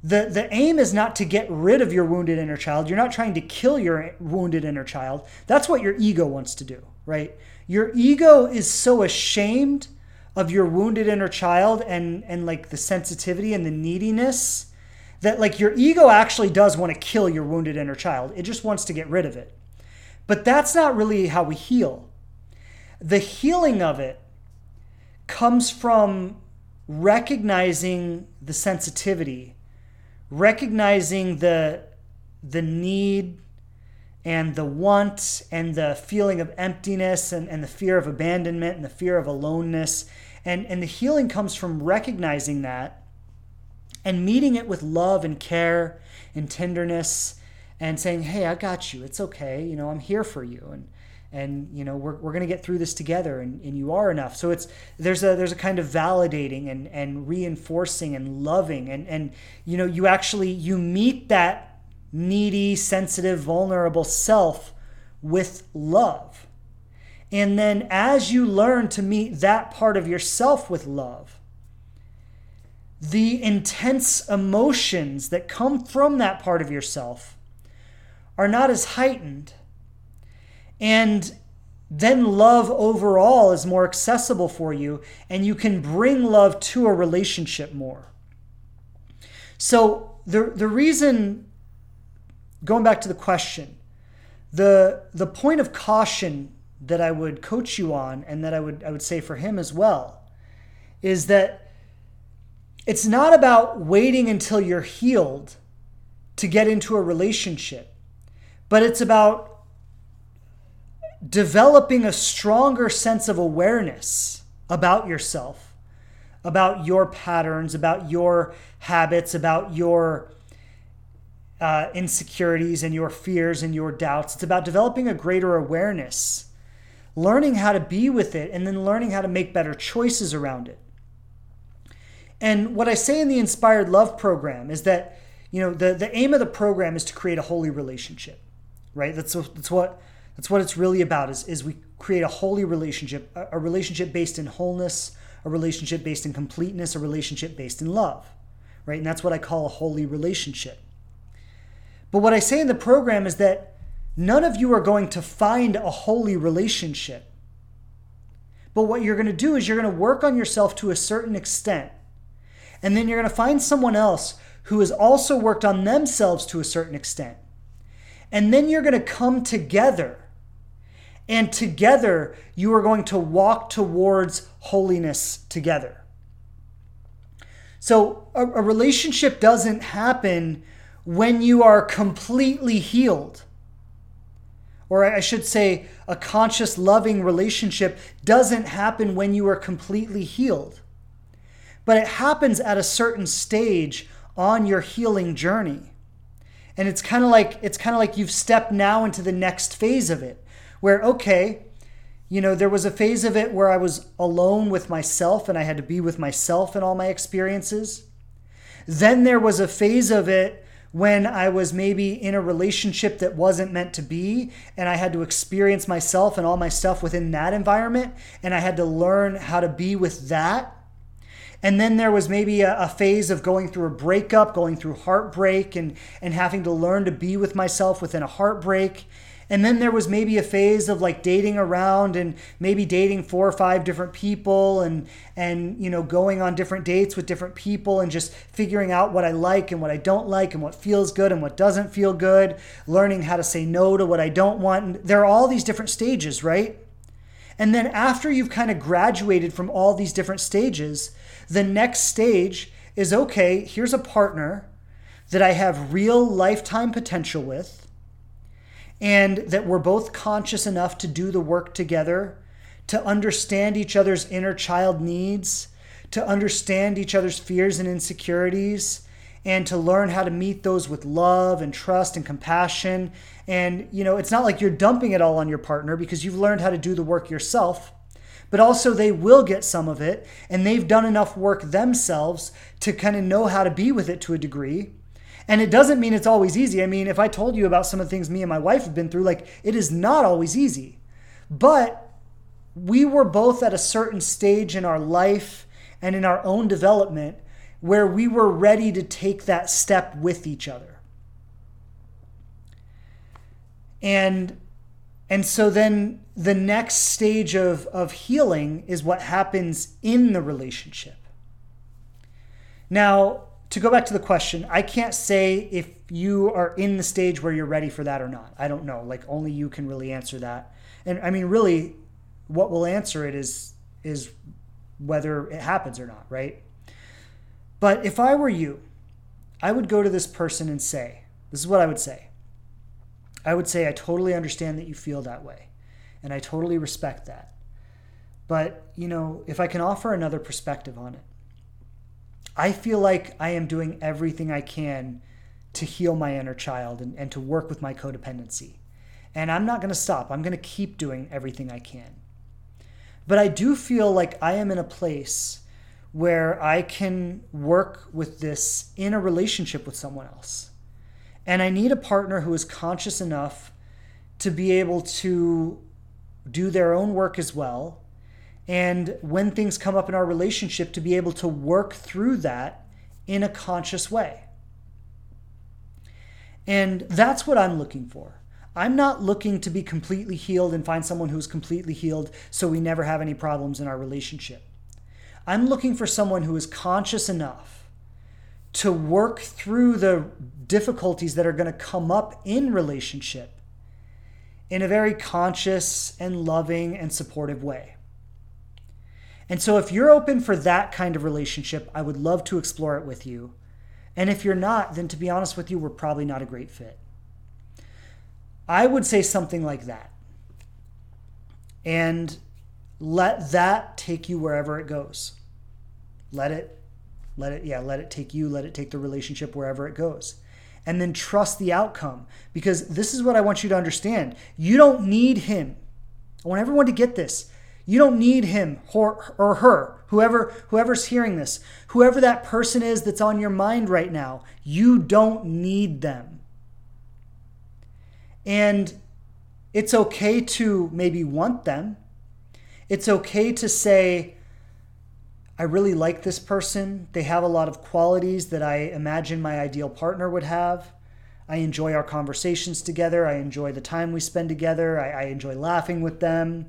the, the aim is not to get rid of your wounded inner child. You're not trying to kill your wounded inner child. That's what your ego wants to do, right? Your ego is so ashamed of your wounded inner child and, and like the sensitivity and the neediness that like your ego actually does want to kill your wounded inner child. It just wants to get rid of it. But that's not really how we heal. The healing of it comes from recognizing the sensitivity, recognizing the the need and the want and the feeling of emptiness and, and the fear of abandonment and the fear of aloneness. And, and the healing comes from recognizing that and meeting it with love and care and tenderness and saying, Hey, I got you. It's okay. You know, I'm here for you. And, and you know we're, we're going to get through this together and, and you are enough so it's there's a there's a kind of validating and and reinforcing and loving and and you know you actually you meet that needy sensitive vulnerable self with love and then as you learn to meet that part of yourself with love the intense emotions that come from that part of yourself are not as heightened and then love overall is more accessible for you, and you can bring love to a relationship more. So, the, the reason, going back to the question, the, the point of caution that I would coach you on, and that I would, I would say for him as well, is that it's not about waiting until you're healed to get into a relationship, but it's about developing a stronger sense of awareness about yourself, about your patterns, about your habits, about your uh, insecurities and your fears and your doubts. It's about developing a greater awareness, learning how to be with it, and then learning how to make better choices around it. And what I say in the Inspired Love program is that, you know, the, the aim of the program is to create a holy relationship, right? That's, that's what that's what it's really about is, is we create a holy relationship, a, a relationship based in wholeness, a relationship based in completeness, a relationship based in love, right? And that's what I call a holy relationship. But what I say in the program is that none of you are going to find a holy relationship. But what you're going to do is you're going to work on yourself to a certain extent. And then you're going to find someone else who has also worked on themselves to a certain extent. And then you're going to come together and together you are going to walk towards holiness together. So, a, a, relationship doesn't happen when you are completely healed. Or I should say, a conscious, loving relationship doesn't happen when you are completely healed. But it happens at a certain stage on your healing journey. And it's kind of like it's kind of like you've stepped now into the next phase of it where, okay, you know, there was a phase of it where I was alone with myself and I had to be with myself in all my experiences. Then there was a phase of it when I was maybe in a relationship that wasn't meant to be, and I had to experience myself and all my stuff within that environment, and I had to learn how to be with that. And then there was maybe a, a, phase of going through a breakup, going through heartbreak, and, and having to learn to be with myself within a heartbreak. And then there was maybe a phase of like dating around and maybe dating four or five different people and and you know going on different dates with different people and just figuring out what I like and what I don't like and what feels good and what doesn't feel good, learning how to say no to what I don't want. And there are all these different stages, right? And then after you've kind of graduated from all these different stages, the next stage is okay, here's a partner that I have real lifetime potential with and that we're both conscious enough to do the work together, to understand each other's inner child needs, to understand each other's fears and insecurities, and to learn how to meet those with love and trust and compassion. And, you know, it's not like you're dumping it all on your partner because you've learned how to do the work yourself. But also, they will get some of it, and they've done enough work themselves to kind of know how to be with it to a degree. And it doesn't mean it's always easy. I mean, if I told you about some of the things me and my wife have been through, like it is not always easy. But we were both at a certain stage in our life and in our own development where we were ready to take that step with each other. And and so then the next stage of, of healing is what happens in the relationship. Now, to go back to the question, I can't say if you are in the stage where you're ready for that or not. I don't know. Like only you can really answer that. And I mean, really, what will answer it is is whether it happens or not, right? But if I were you, I would go to this person and say, this is what I would say. I would say, I totally understand that you feel that way, and I totally respect that. But, you know, if I can offer another perspective on it, I feel like I am doing everything I can to heal my inner child and, and to work with my codependency. And I'm not going to stop. I'm going to keep doing everything I can. But I do feel like I am in a place where I can work with this in a relationship with someone else. And I need a partner who is conscious enough to be able to do their own work as well. And when things come up in our relationship, to be able to work through that in a conscious way. And that's what I'm looking for. I'm not looking to be completely healed and find someone who's completely healed so we never have any problems in our relationship. I'm looking for someone who is conscious enough to work through the difficulties that are going to come up in relationship in a very conscious and loving and supportive way. And so, if you're open for that kind of relationship, I would love to explore it with you. And if you're not, then to be honest with you, we're probably not a great fit. I would say something like that. And let that take you wherever it goes. Let it, let it, yeah, let it take you, let it take the relationship wherever it goes. And then trust the outcome. Because this is what I want you to understand. You don't need him. I want everyone to get this. You don't need him or, her, whoever whoever's hearing this, whoever that person is that's on your mind right now. You don't need them. And it's okay to maybe want them. It's okay to say, I really like this person. They have a lot of qualities that I imagine my ideal partner would have. I enjoy our conversations together. I enjoy the time we spend together. I, I enjoy laughing with them.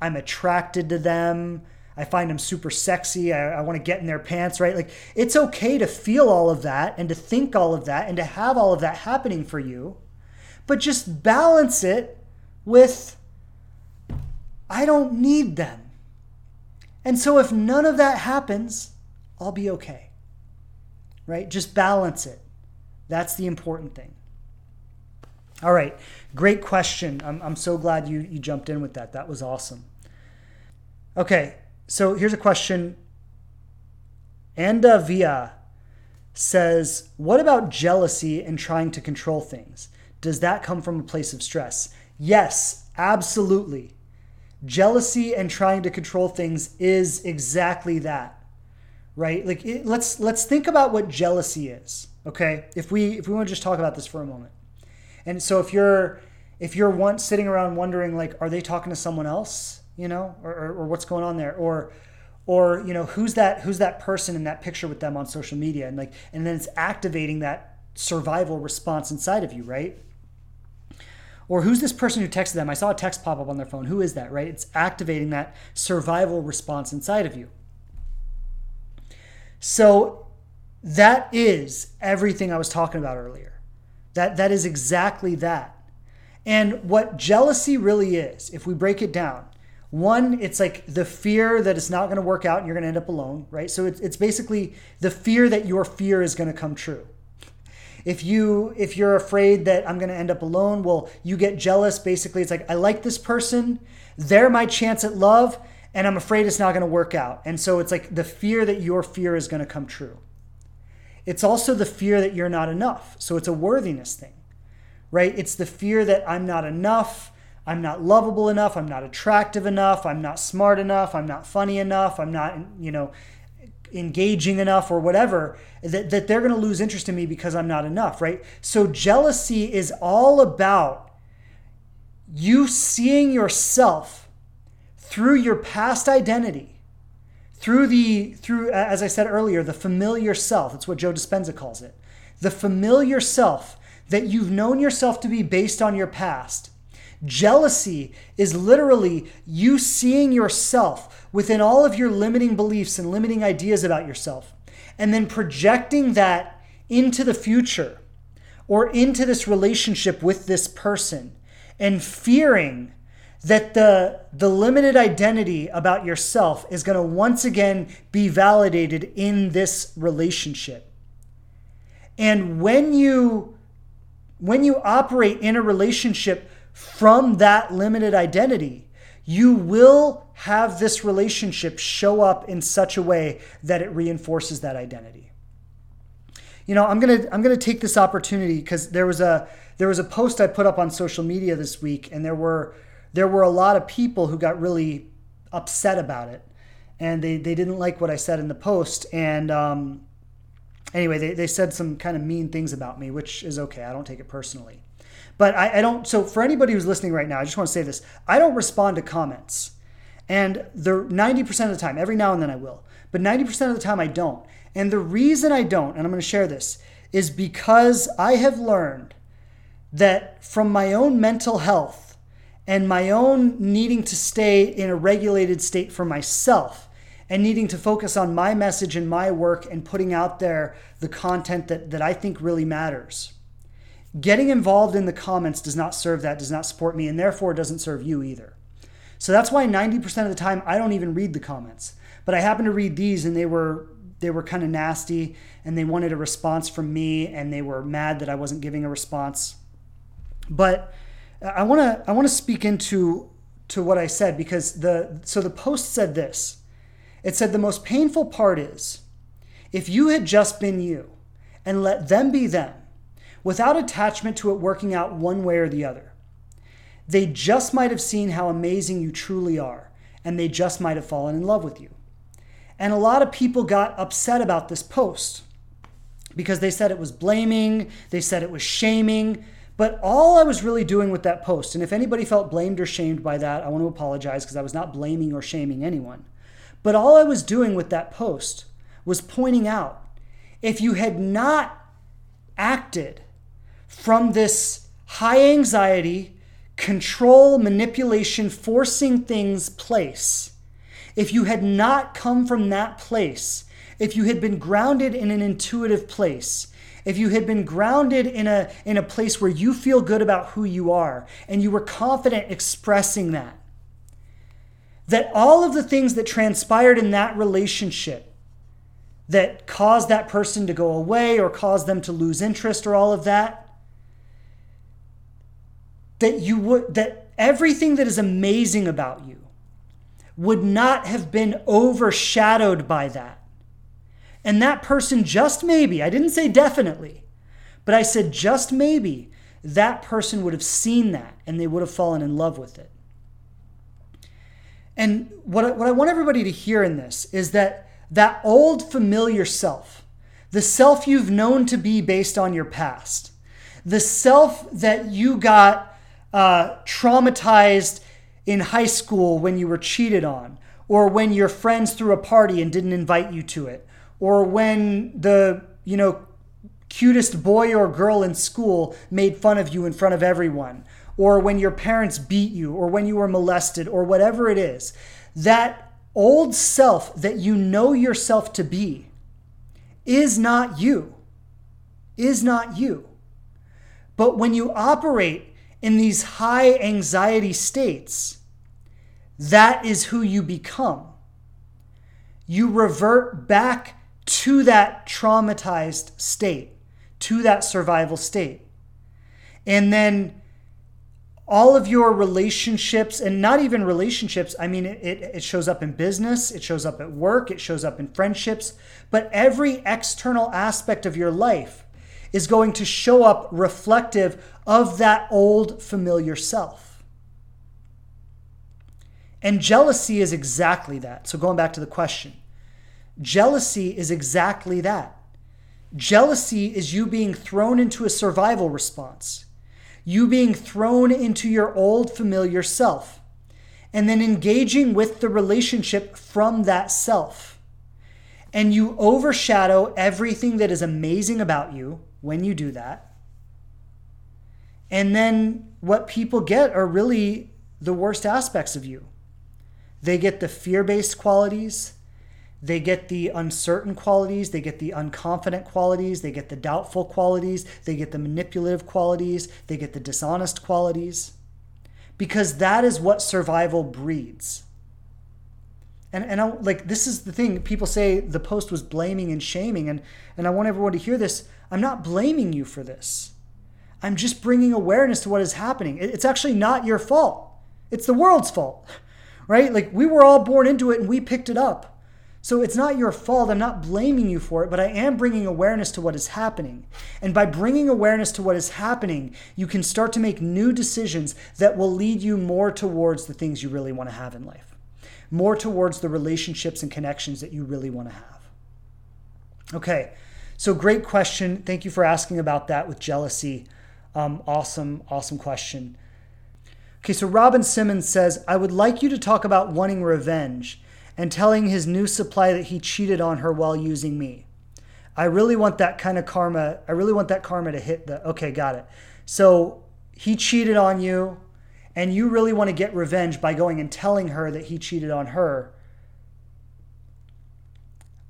I'm attracted to them. I find them super sexy. I, I want to get in their pants, right? Like, it's okay to feel all of that and to think all of that and to have all of that happening for you but just balance it with I don't need them. And so if none of that happens, I'll be okay. Right? Just balance it. That's the important thing. All right. Great question. I'm, I'm so glad you, you jumped in with that. That was awesome. Okay. So here's a question. Anda Via says, What about jealousy and trying to control things? Does that come from a place of stress? Yes, absolutely. Jealousy and trying to control things is exactly that. Right? Like it, let's let's think about what jealousy is. Okay? If we if we want to just talk about this for a moment. And so if you're if you're once sitting around wondering like are they talking to someone else, you know, or, or, or what's going on there or or you know who's that who's that person in that picture with them on social media and like and then it's activating that survival response inside of you right or who's this person who texted them? I saw a text pop up on their phone. Who is that, right? It's activating that survival response inside of you. So that is everything I was talking about earlier. That that is exactly that. And what jealousy really is, if we break it down, one, it's like the fear that it's not going to work out and you're going to end up alone, right? So it's, it's basically the fear that your fear is going to come true if you if you're afraid that i'm going to end up alone well you get jealous. Basically it's like i like this person. They're my chance at love and i'm afraid it's not going to work out. And so it's like the fear that your fear is going to come true. It's also the fear that you're not enough. So it's a worthiness thing right? It's the fear that i'm not enough. I'm not lovable enough. I'm not attractive enough. I'm not smart enough. I'm not funny enough. I'm not you know engaging enough or whatever that, that they're going to lose interest in me because I'm not enough, right? So jealousy is all about you seeing yourself through your past identity through the through as i said earlier the familiar self that's what joe dispenza calls it the familiar self that you've known yourself to be based on your past jealousy is literally you seeing yourself within all of your limiting beliefs and limiting ideas about yourself, and then projecting that into the future or into this relationship with this person and fearing that the the limited identity about yourself is going to once again be validated in this relationship. And when you when you operate in a relationship from that limited identity, you will have this relationship show up in such a way that it reinforces that identity. You know, I'm to I'm to take this opportunity cuz there was a there was a post I put up on social media this week and there were there were a lot of people who got really upset about it and they, they didn't like what I said in the post and um, anyway, they, they said some kind of mean things about me, which is okay. I don't take it personally. But I, I don't, so for anybody who's listening right now, I just want to say this I don't respond to comments. And the 90% of the time, every now and then I will, but 90% of the time I don't. And the reason I don't, and I'm going to share this, is because I have learned that from my own mental health and my own needing to stay in a regulated state for myself, and needing to focus on my message and my work and putting out there the content that, that I think really matters. Getting involved in the comments does not serve that, does not support me, and therefore doesn't serve you either. So that's why 90% of the time I don't even read the comments. But I happen to read these and they were they were kind of nasty and they wanted a response from me and they were mad that I wasn't giving a response. But I want to I want to speak into to what I said because the so the post said this. It said the most painful part is if you had just been you and let them be them without attachment to it working out one way or the other. They just might have seen how amazing you truly are, and they just might have fallen in love with you. And a lot of people got upset about this post because they said it was blaming, they said it was shaming. But all I was really doing with that post, and if anybody felt blamed or shamed by that, I want to apologize because I was not blaming or shaming anyone. But all I was doing with that post was pointing out if you had not acted from this high anxiety, control, manipulation, forcing things place, if you had not come from that place, if you had been grounded in an intuitive place, if you had been grounded in a, in a place where you feel good about who you are and you were confident expressing that, that all of the things that transpired in that relationship that caused that person to go away or caused them to lose interest or all of that that you would that everything that is amazing about you would not have been overshadowed by that. And that person just maybe i didn't say definitely but i said just maybe that person would have seen that and they would have fallen in love with it. And what I, what I want everybody to hear in this is that that old familiar self, the self you've known to be based on your past, the self that you got uh, traumatized in high school when you were cheated on, or when your friends threw a party and didn't invite you to it, or when the you know cutest boy or girl in school made fun of you in front of everyone, or when your parents beat you, or when you were molested, or whatever it is, that old self that you know yourself to be is not you. Is not you. But when you operate in these high anxiety states, that is who you become. You revert back to that traumatized state, to that survival state. And then all of your relationships and not even relationships i mean it, it, shows up in business it shows up at work it shows up in friendships but every external aspect of your life is going to show up reflective of that old familiar self. And jealousy is exactly that. So going back to the question jealousy is exactly that. Jealousy is you being thrown into a survival response you being thrown into your old familiar self, and then engaging with the relationship from that self. And you overshadow everything that is amazing about you when you do that. And then what people get are really the worst aspects of you. They get the fear based qualities, they get the uncertain qualities, they get the unconfident qualities, they get the doubtful qualities, they get the manipulative qualities, they get the dishonest qualities. Because that is what survival breeds. And, and I, like this is the thing people say the post was blaming and shaming and and I want everyone to hear this I'm not blaming you for this. I'm just bringing awareness to what is happening. It's actually not your fault. It's the world's fault, right? Like we were all born into it and we picked it up. So it's not your fault. I'm not blaming you for it, but I am bringing awareness to what is happening. And by bringing awareness to what is happening, you can start to make new decisions that will lead you more towards the things you really want to have in life, more towards the relationships and connections that you really want to have. Okay, so great question. Thank you for asking about that with jealousy. Um, awesome, awesome question. Okay, so Robin Simmons says, I would like you to talk about wanting revenge and telling his new supply that he cheated on her while using me. I really want that kind of karma. I really want that karma to hit the. Okay, got it. So he cheated on you, and you really want to get revenge by going and telling her that he cheated on her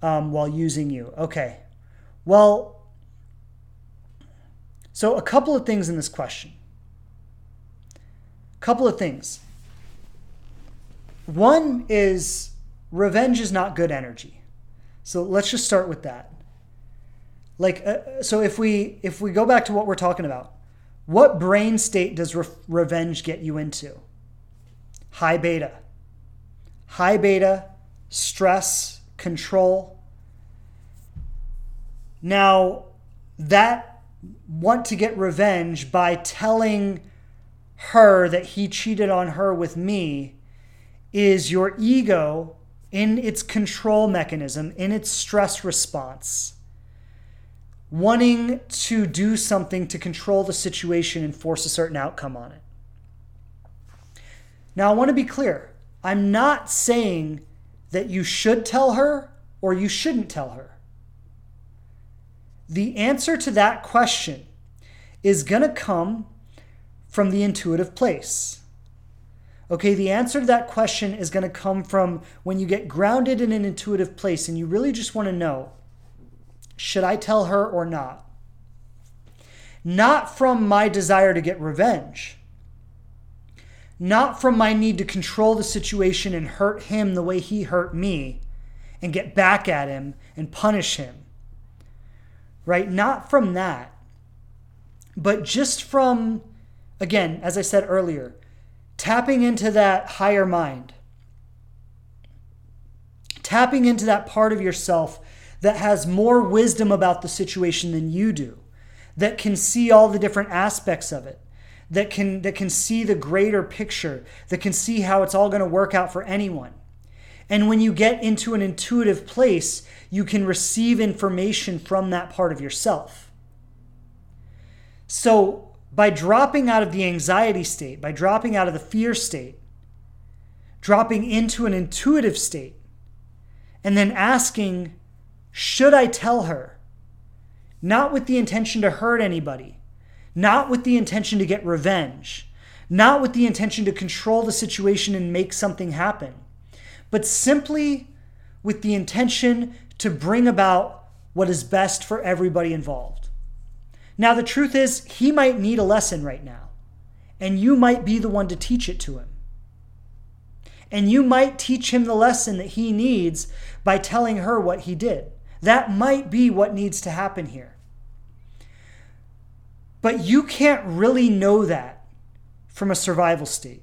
um, while using you. Okay. Well, so, a couple of things in this question. A couple of things. One is revenge is not good energy. So, let's just start with that. Like uh, so if we if we go back to what we're talking about, what brain state does re- revenge get you into? High beta. High beta, stress, control. Now, that want to get revenge by telling her that he cheated on her with me is your ego in its control mechanism, in its stress response, wanting to do something to control the situation and force a certain outcome on it. Now, I want to be clear. I'm not saying that you should tell her or you shouldn't tell her. The answer to that question is going to come from the intuitive place. Okay, the answer to that question is going to come from when you get grounded in an intuitive place and you really just want to know should I tell her or not? Not from my desire to get revenge, not from my need to control the situation and hurt him the way he hurt me and get back at him and punish him right? Not from that, but just from, again, as I said earlier, tapping into that higher mind, tapping into that part of yourself that has more wisdom about the situation than you do, that can see all the different aspects of it. That can, that can see the greater picture, that can see how it's all going to work out for anyone. And when you get into an intuitive place, you can receive information from that part of yourself. So, by dropping out of the anxiety state, by dropping out of the fear state, dropping into an intuitive state, and then asking, should I tell her? Not with the intention to hurt anybody, not with the intention to get revenge, not with the intention to control the situation and make something happen but simply with the intention to bring about what is best for everybody involved. Now, the truth is, he might need a lesson right now, and you might be the one to teach it to him. And you might teach him the lesson that he needs by telling her what he did. That might be what needs to happen here. But you can't really know that from a survival state,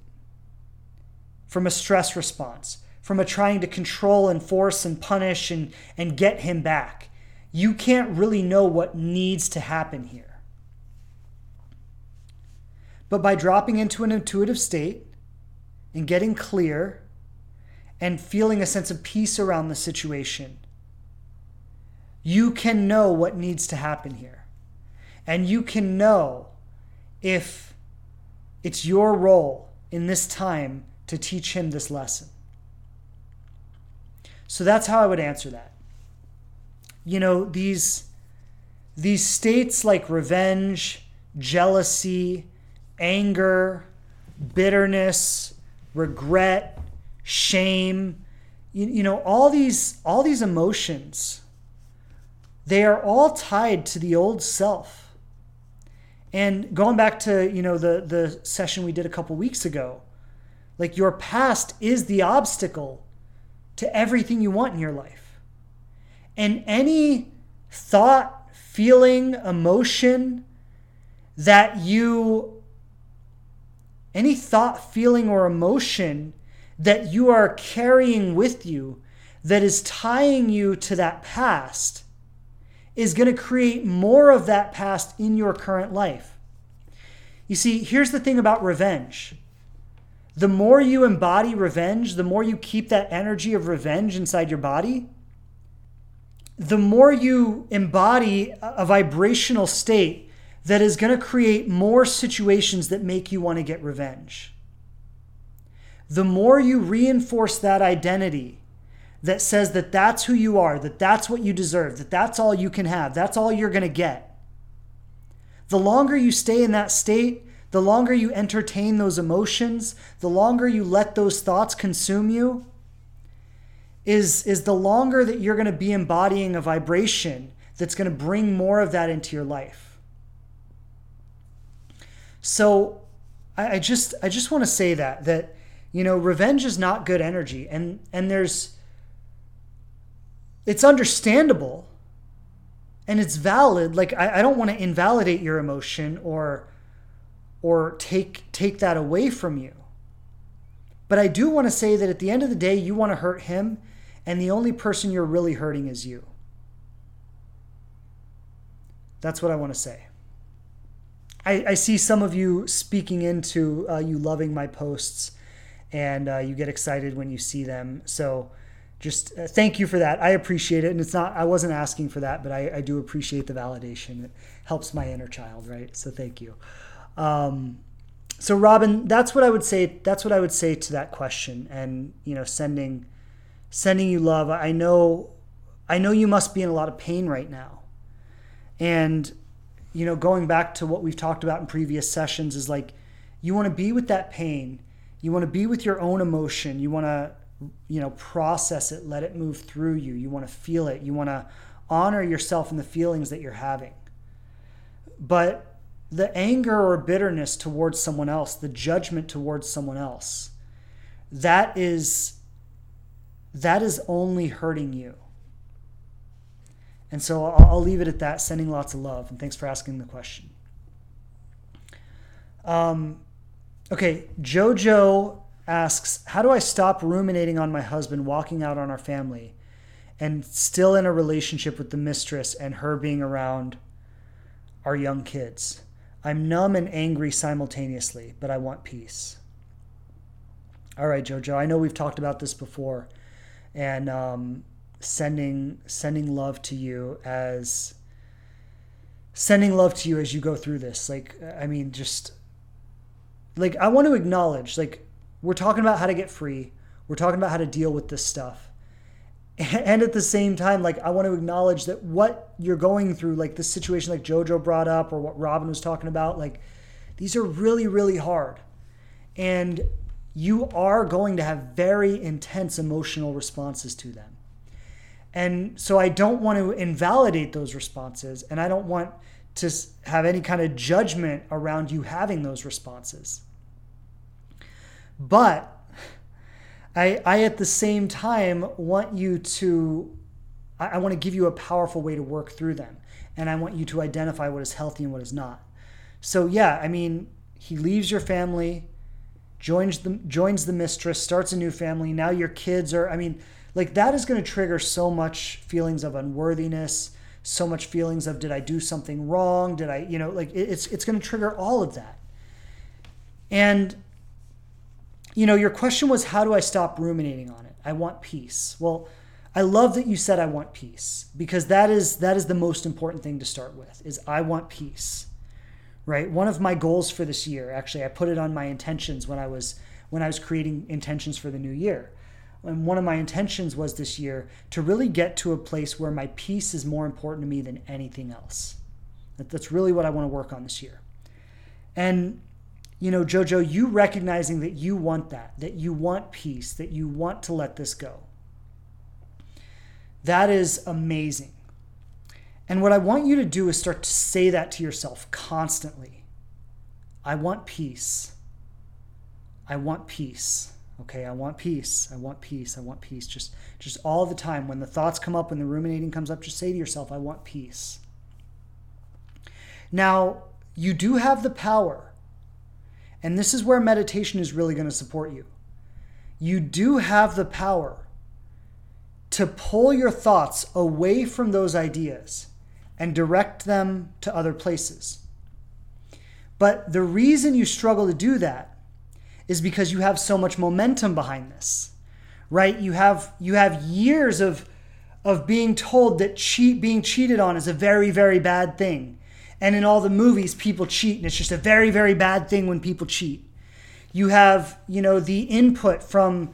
from a stress response, from a trying to control and force and punish and, and get him back. You can't really know what needs to happen here. But by dropping into an intuitive state and getting clear and feeling a sense of peace around the situation, you can know what needs to happen here. And you can know if it's your role in this time to teach him this lesson. So that's how I would answer that. You know, these these states like revenge, jealousy, anger, bitterness, regret, shame, you, you know, all these all these emotions they are all tied to the old self. And going back to, you know, the the session we did a couple weeks ago, like your past is the obstacle to everything you want in your life. And any thought, feeling, emotion that you, any thought, feeling, or emotion that you are carrying with you that is tying you to that past is going to create more of that past in your current life. You see, here's the thing about revenge. The more you embody revenge, the more you keep that energy of revenge inside your body, the more you embody a vibrational state that is going to create more situations that make you want to get revenge. The more you reinforce that identity that says that that's who you are, that that's what you deserve, that that's all you can have, that's all you're going to get. The longer you stay in that state, the longer you entertain those emotions, the longer you let those thoughts consume you, is, is the longer that you're going to be embodying a vibration that's going to bring more of that into your life. So I, I just I just want to say that that you know revenge is not good energy and and there's it's understandable and it's valid like i, I don't want to invalidate your emotion or or take take that away from you but i do want to say that at the end of the day you want to hurt him and the only person you're really hurting is you that's what i want to say I, I see some of you speaking into uh, you loving my posts and uh, you get excited when you see them so just uh, thank you for that. I appreciate it. And it's not, I wasn't asking for that, but I, I do appreciate the validation. It helps my inner child, right? So thank you. Um, so Robin, that's what I would say. That's what I would say to that question. And, you know, sending, sending you love. I know, I know you must be in a lot of pain right now. And, you know, going back to what we've talked about in previous sessions is like, you want to be with that pain. You want to be with your own emotion. You want to, you know process it let it move through you you want to feel it you want to honor yourself and the feelings that you're having but the anger or bitterness towards someone else the judgment towards someone else that is that is only hurting you and so I'll, I'll leave it at that sending lots of love and thanks for asking the question um, okay jojo asks, How do I stop ruminating on my husband walking out on our family and still in a relationship with the mistress and her being around our young kids? I'm numb and angry simultaneously, but I want peace. All right, Jojo, I know we've talked about this before, and um, sending sending love to you as sending love to you as you go through this. Like, I mean, just like I want to acknowledge, like we're talking about how to get free. We're talking about how to deal with this stuff. And at the same time, like I want to acknowledge that what you're going through, like this situation like Jojo brought up or what Robin was talking about, like these are really, really hard. And you are going to have very intense emotional responses to them. And so I don't want to invalidate those responses and I don't want to have any kind of judgment around you having those responses. But I, I at the same time want you to, I, I want to give you a powerful way to work through them. And I want you to identify what is healthy and what is not. So, yeah, I mean, he leaves your family, joins the, joins the mistress, starts a new family. Now your kids are, I mean, like that is going to trigger so much feelings of unworthiness so much feelings of did i do something wrong did i you know like it's it's going to trigger all of that and you know, your question was, how do I stop ruminating on it? I want peace. Well, I love that you said I want peace because that is that is the most important thing to start with is I want peace. Right? One of my goals for this year, actually, I put it on my intentions when I was when I was creating intentions for the new year. And one of my intentions was this year to really get to a place where my peace is more important to me than anything else. That's really what I want to work on this year. And you know, Jojo, you recognizing that you want that, that you want peace, that you want to let this go. That is amazing. And what I want you to do is start to say that to yourself constantly. I want peace. I want peace. Okay, I want peace. I want peace. I want peace. Just just all the time when the thoughts come up, when the ruminating comes up, just say to yourself, I want peace. Now, you do have the power, and this is where meditation is really going to support you. You do have the power to pull your thoughts away from those ideas and direct them to other places. But the reason you struggle to do that is because you have so much momentum behind this. Right? You have you have years of of being told that cheat being cheated on is a very very bad thing. And in all the movies people cheat and it's just a very very bad thing when people cheat. You have, you know, the input from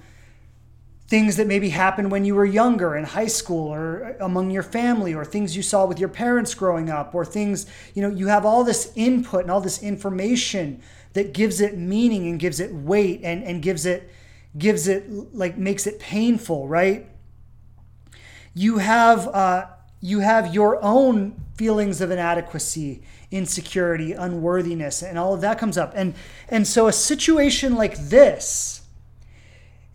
things that maybe happened when you were younger in high school or among your family or things you saw with your parents growing up or things you know you have all this input and all this information that gives it meaning and gives it weight and and gives it gives it like makes it painful right you have uh, you have your own feelings of inadequacy insecurity unworthiness and all of that comes up and and so a situation like this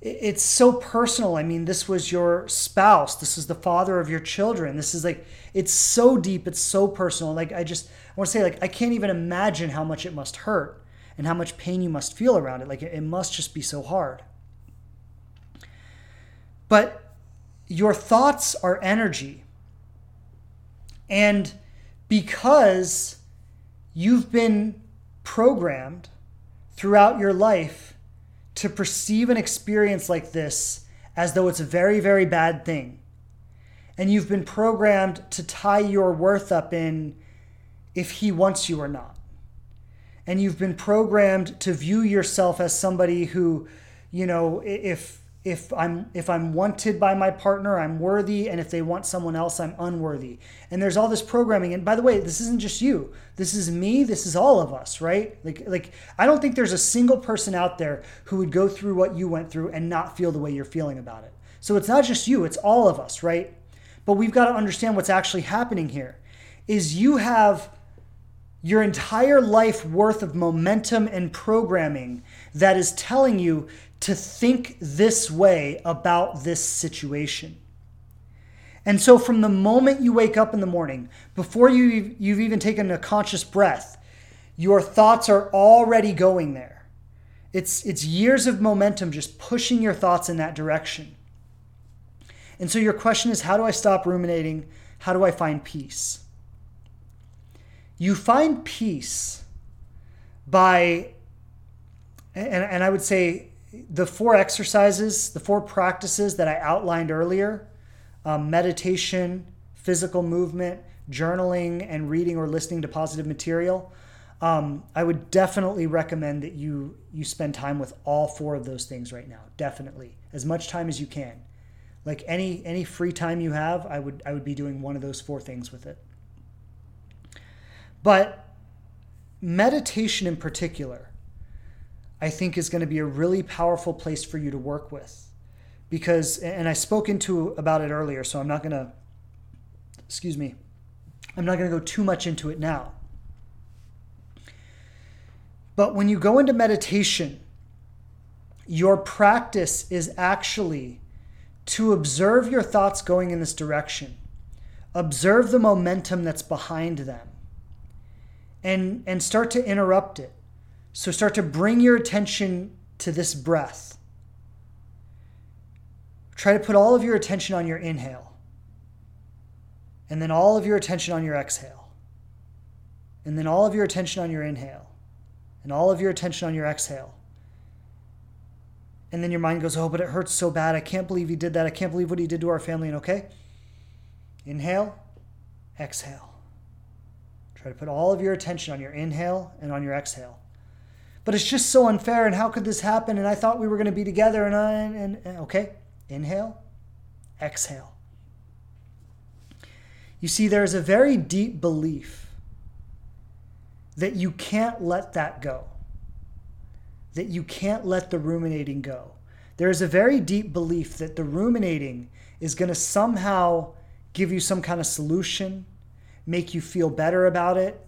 it's so personal. I mean, this was your spouse. This is the father of your children. This is like, it's so deep. It's so personal. Like, I just I want to say, like, I can't even imagine how much it must hurt and how much pain you must feel around it. Like, it, it must just be so hard. But your thoughts are energy. And because you've been programmed throughout your life to perceive an experience like this as though it's a very, very bad thing. And you've been programmed to tie your worth up in if he wants you or not. And you've been programmed to view yourself as somebody who, you know, if if I'm if I'm wanted by my partner, I'm worthy, and if they want someone else, I'm unworthy. And there's all this programming. And by the way, this isn't just you. This is me. This is all of us, right? Like like I don't think there's a single person out there who would go through what you went through and not feel the way you're feeling about it. So it's not just you, it's all of us, right? But we've got to understand what's actually happening here. Is you have your entire life worth of momentum and programming that is telling you to think this way about this situation. And so, from the moment you wake up in the morning, before you, you've even taken a conscious breath, your thoughts are already going there. It's, it's years of momentum just pushing your thoughts in that direction. And so, your question is how do I stop ruminating? How do I find peace? You find peace by, and, and I would say the four exercises, the four practices that I outlined earlier um, meditation, physical movement, journaling, and reading or listening to positive material. Um, I would definitely recommend that you you spend time with all four of those things right now. Definitely, as much time as you can. Like any any free time you have, I would I would be doing one of those four things with it. But meditation in particular, I think is going to be a really powerful place for you to work with. Because, and I spoke into about it earlier, so I'm not going to, excuse me, I'm not going to go too much into it now. But when you go into meditation, your practice is actually to observe your thoughts going in this direction, observe the momentum that's behind them, and, and start to interrupt it so start to bring your attention to this breath. Try to put all of your attention on your inhale, and then all of your attention on your exhale, and then all of your attention on your inhale, and all of your attention on your exhale. And then your mind goes, Oh, but it hurts so bad. I can't believe he did that. I can't believe what he did to our family. And okay, inhale, exhale. Try to put all of your attention on your inhale and on your exhale but it's just so unfair. And how could this happen? And I thought we were going to be together. And, I, and, and okay, inhale, exhale. You see, there's a very deep belief that you can't let that go, that you can't let the ruminating go. There is a very deep belief that the ruminating is going to somehow give you some kind of solution, make you feel better about it,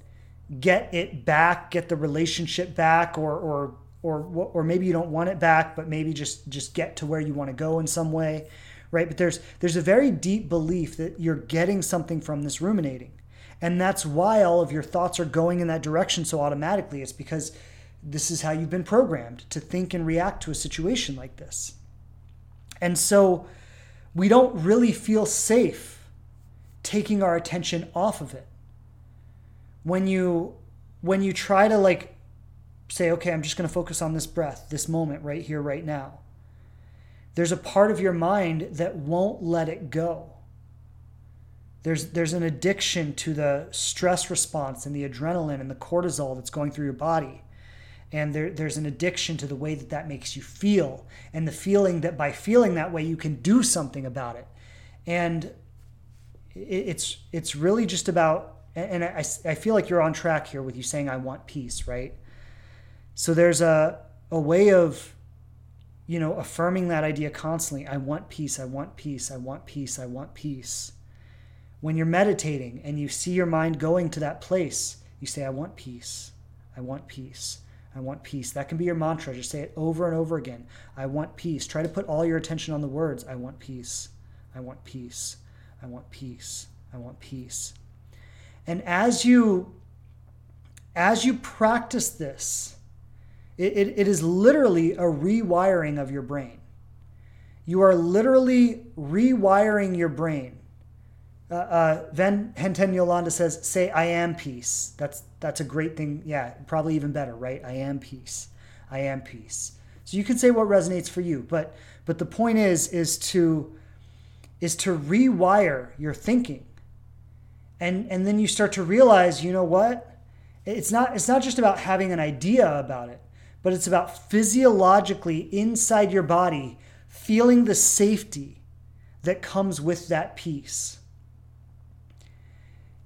get it back, get the relationship back, or or or or maybe you don't want it back, but maybe just just get to where you want to go in some way, right? But there's there's a very deep belief that you're getting something from this ruminating, And that's why all of your thoughts are going in that direction so automatically. It's because this is how you've been programmed to think and react to a situation like this. And so we don't really feel safe taking our attention off of it. When you when you try to like say okay, I'm just going to focus on this breath, this moment right here right now. There's a part of your mind that won't let it go. There's there's an addiction to the stress response and the adrenaline and the cortisol that's going through your body and there, there's an addiction to the way that that makes you feel and the feeling that by feeling that way you can do something about it and it's it's really just about and I, I feel like you're on track here with you saying i want peace right so there's a a way of you know affirming that idea constantly i want peace i want peace i want peace i want peace when you're meditating and you see your mind going to that place you say i want peace i want peace I want peace. That can be your mantra. Just say it over and over again. I want peace. Try to put all your attention on the words. I want peace. I want peace. I want peace. I want peace. And as you as you practice this, it, it, it is literally a rewiring of your brain. You are literally rewiring your brain uh, uh, Henten Yolanda says, "Say I am peace." That's that's a great thing. Yeah, probably even better, right? I am peace. I am peace. So you can say what resonates for you, but but the point is is to is to rewire your thinking, and and then you start to realize, you know what? It's not it's not just about having an idea about it, but it's about physiologically inside your body feeling the safety that comes with that peace.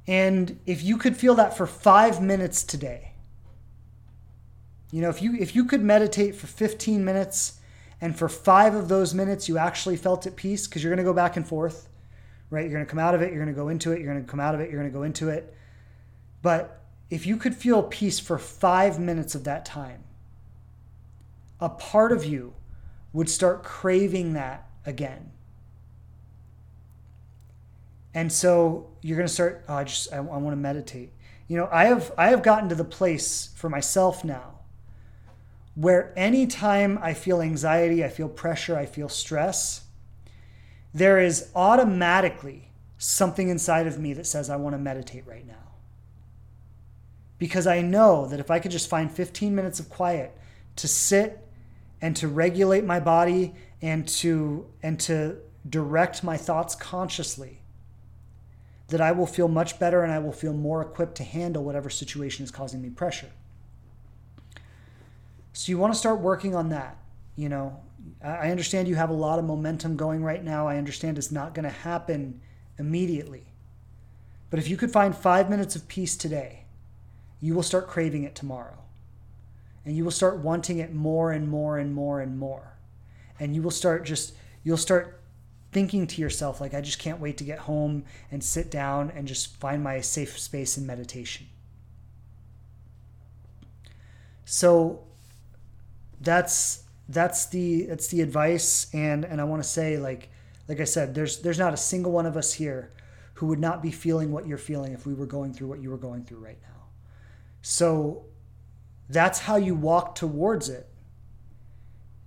And if you could feel that for five minutes today, you know, if you if you could meditate for 15 minutes and for five of those minutes you actually felt at peace, because you're gonna go back and forth, right? You're gonna come out of it, you're gonna go into it, you're gonna come out of it, you're gonna go into it. But if you could feel peace for five minutes of that time, a part of you would start craving that again. And so you're going to start, oh, I just, I, I want to meditate. You know, I have, I have gotten to the place for myself now where anytime I feel anxiety, I feel pressure, I feel stress, there is automatically something inside of me that says, I want to meditate right now. Because I know that if I could just find 15 minutes of quiet to sit and to regulate my body and to and to direct my thoughts consciously that I will feel much better and I will feel more equipped to handle whatever situation is causing me pressure. So you want to start working on that. You know, I understand you have a lot of momentum going right now. I understand it's not going to happen immediately. But if you could find five minutes of peace today, you will start craving it tomorrow. And you will start wanting it more and more and more and more. And you will start just, you'll start thinking to yourself, like, I just can't wait to get home and sit down and just find my safe space in meditation. So that's that's the that's the advice and and I want to say like like I said there's there's not a single one of us here who would not be feeling what you're feeling if we were going through what you were going through right now. So that's how you walk towards it.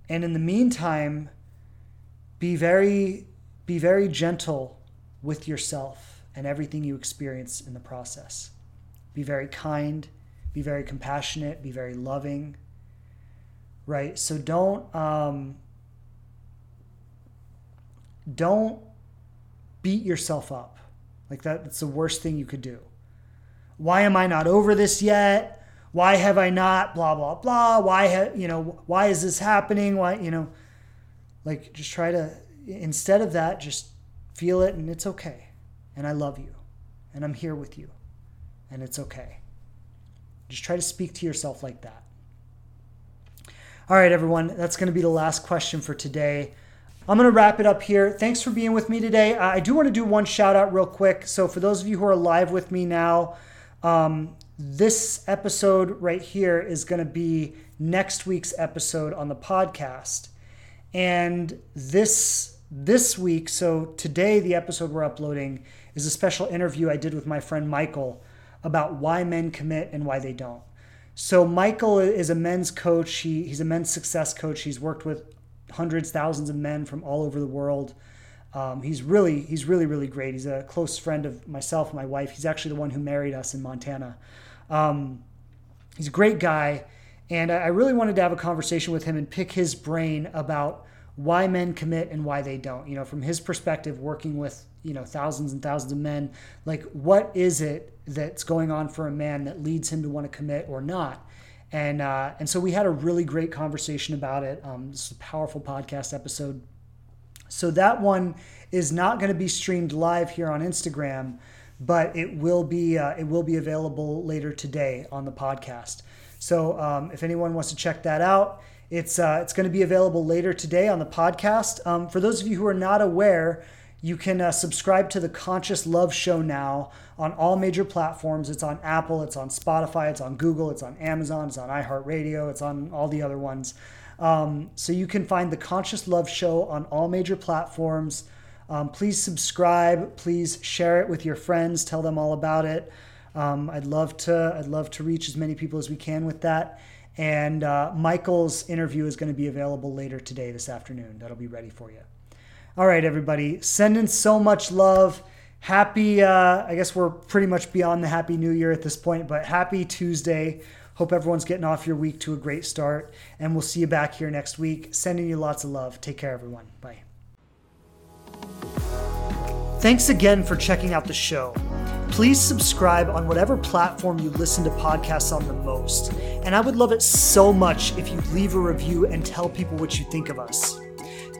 And in the meantime, be very be very gentle with yourself and everything you experience in the process. Be very kind, be very compassionate, be very loving. Right? So don't um, don't beat yourself up. Like that, that's the worst thing you could do. Why am I not over this yet? Why have I not blah blah blah? Why have you know, why is this happening? Why, you know, like just try to instead of that, just feel it and it's okay. And I love you. And I'm here with you. And it's okay. Just try to speak to yourself like that. All right, everyone, that's going to be the last question for today. I'm going to wrap it up here. Thanks for being with me today. I do want to do one shout out real quick. So, for those of you who are live with me now, um, this episode right here is going to be next week's episode on the podcast. And this this week, so today, the episode we're uploading is a special interview I did with my friend Michael about why men commit and why they don't. So Michael is a men's coach. He, he's a men's success coach. He's worked with hundreds, thousands of men from all over the world. Um, he's really, he's really, really great. He's a close friend of myself my wife. He's actually the one who married us in Montana. Um, he's a great guy, and I really wanted to have a conversation with him and pick his brain about why men commit and why they don't. You know, from his perspective, working with you know thousands and thousands of men, like what is it that's going on for a man that leads him to want to commit or not? And uh, and so we had a really great conversation about it. Um, this is a powerful podcast episode. So that one is not going to be streamed live here on Instagram, but it will be uh, it will be available later today on the podcast. So um, if anyone wants to check that out, it's uh, it's going to be available later today on the podcast. Um, for those of you who are not aware, you can uh, subscribe to the Conscious Love Show now on all major platforms. It's on Apple, it's on Spotify, it's on Google, it's on Amazon, it's on iHeartRadio, it's on all the other ones. Um, so you can find the Conscious Love Show on all major platforms. Um, please subscribe. Please share it with your friends. Tell them all about it. Um, I'd love to. I'd love to reach as many people as we can with that. And uh, Michael's interview is going to be available later today, this afternoon. That'll be ready for you. All right, everybody, sending so much love. Happy, uh, I guess we're pretty much beyond the Happy New Year at this point, but happy Tuesday. Hope everyone's getting off your week to a great start. And we'll see you back here next week. Sending you lots of love. Take care, everyone. Bye. Thanks again for checking out the show. Please subscribe on whatever platform you listen to podcasts on the most. And I would love it so much if you leave a review and tell people what you think of us.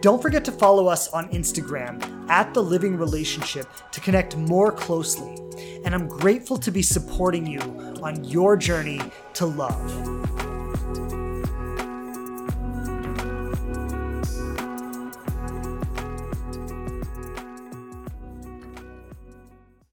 Don't forget to follow us on Instagram at The Living Relationship to connect more closely. And I'm grateful to be supporting you on your journey to love.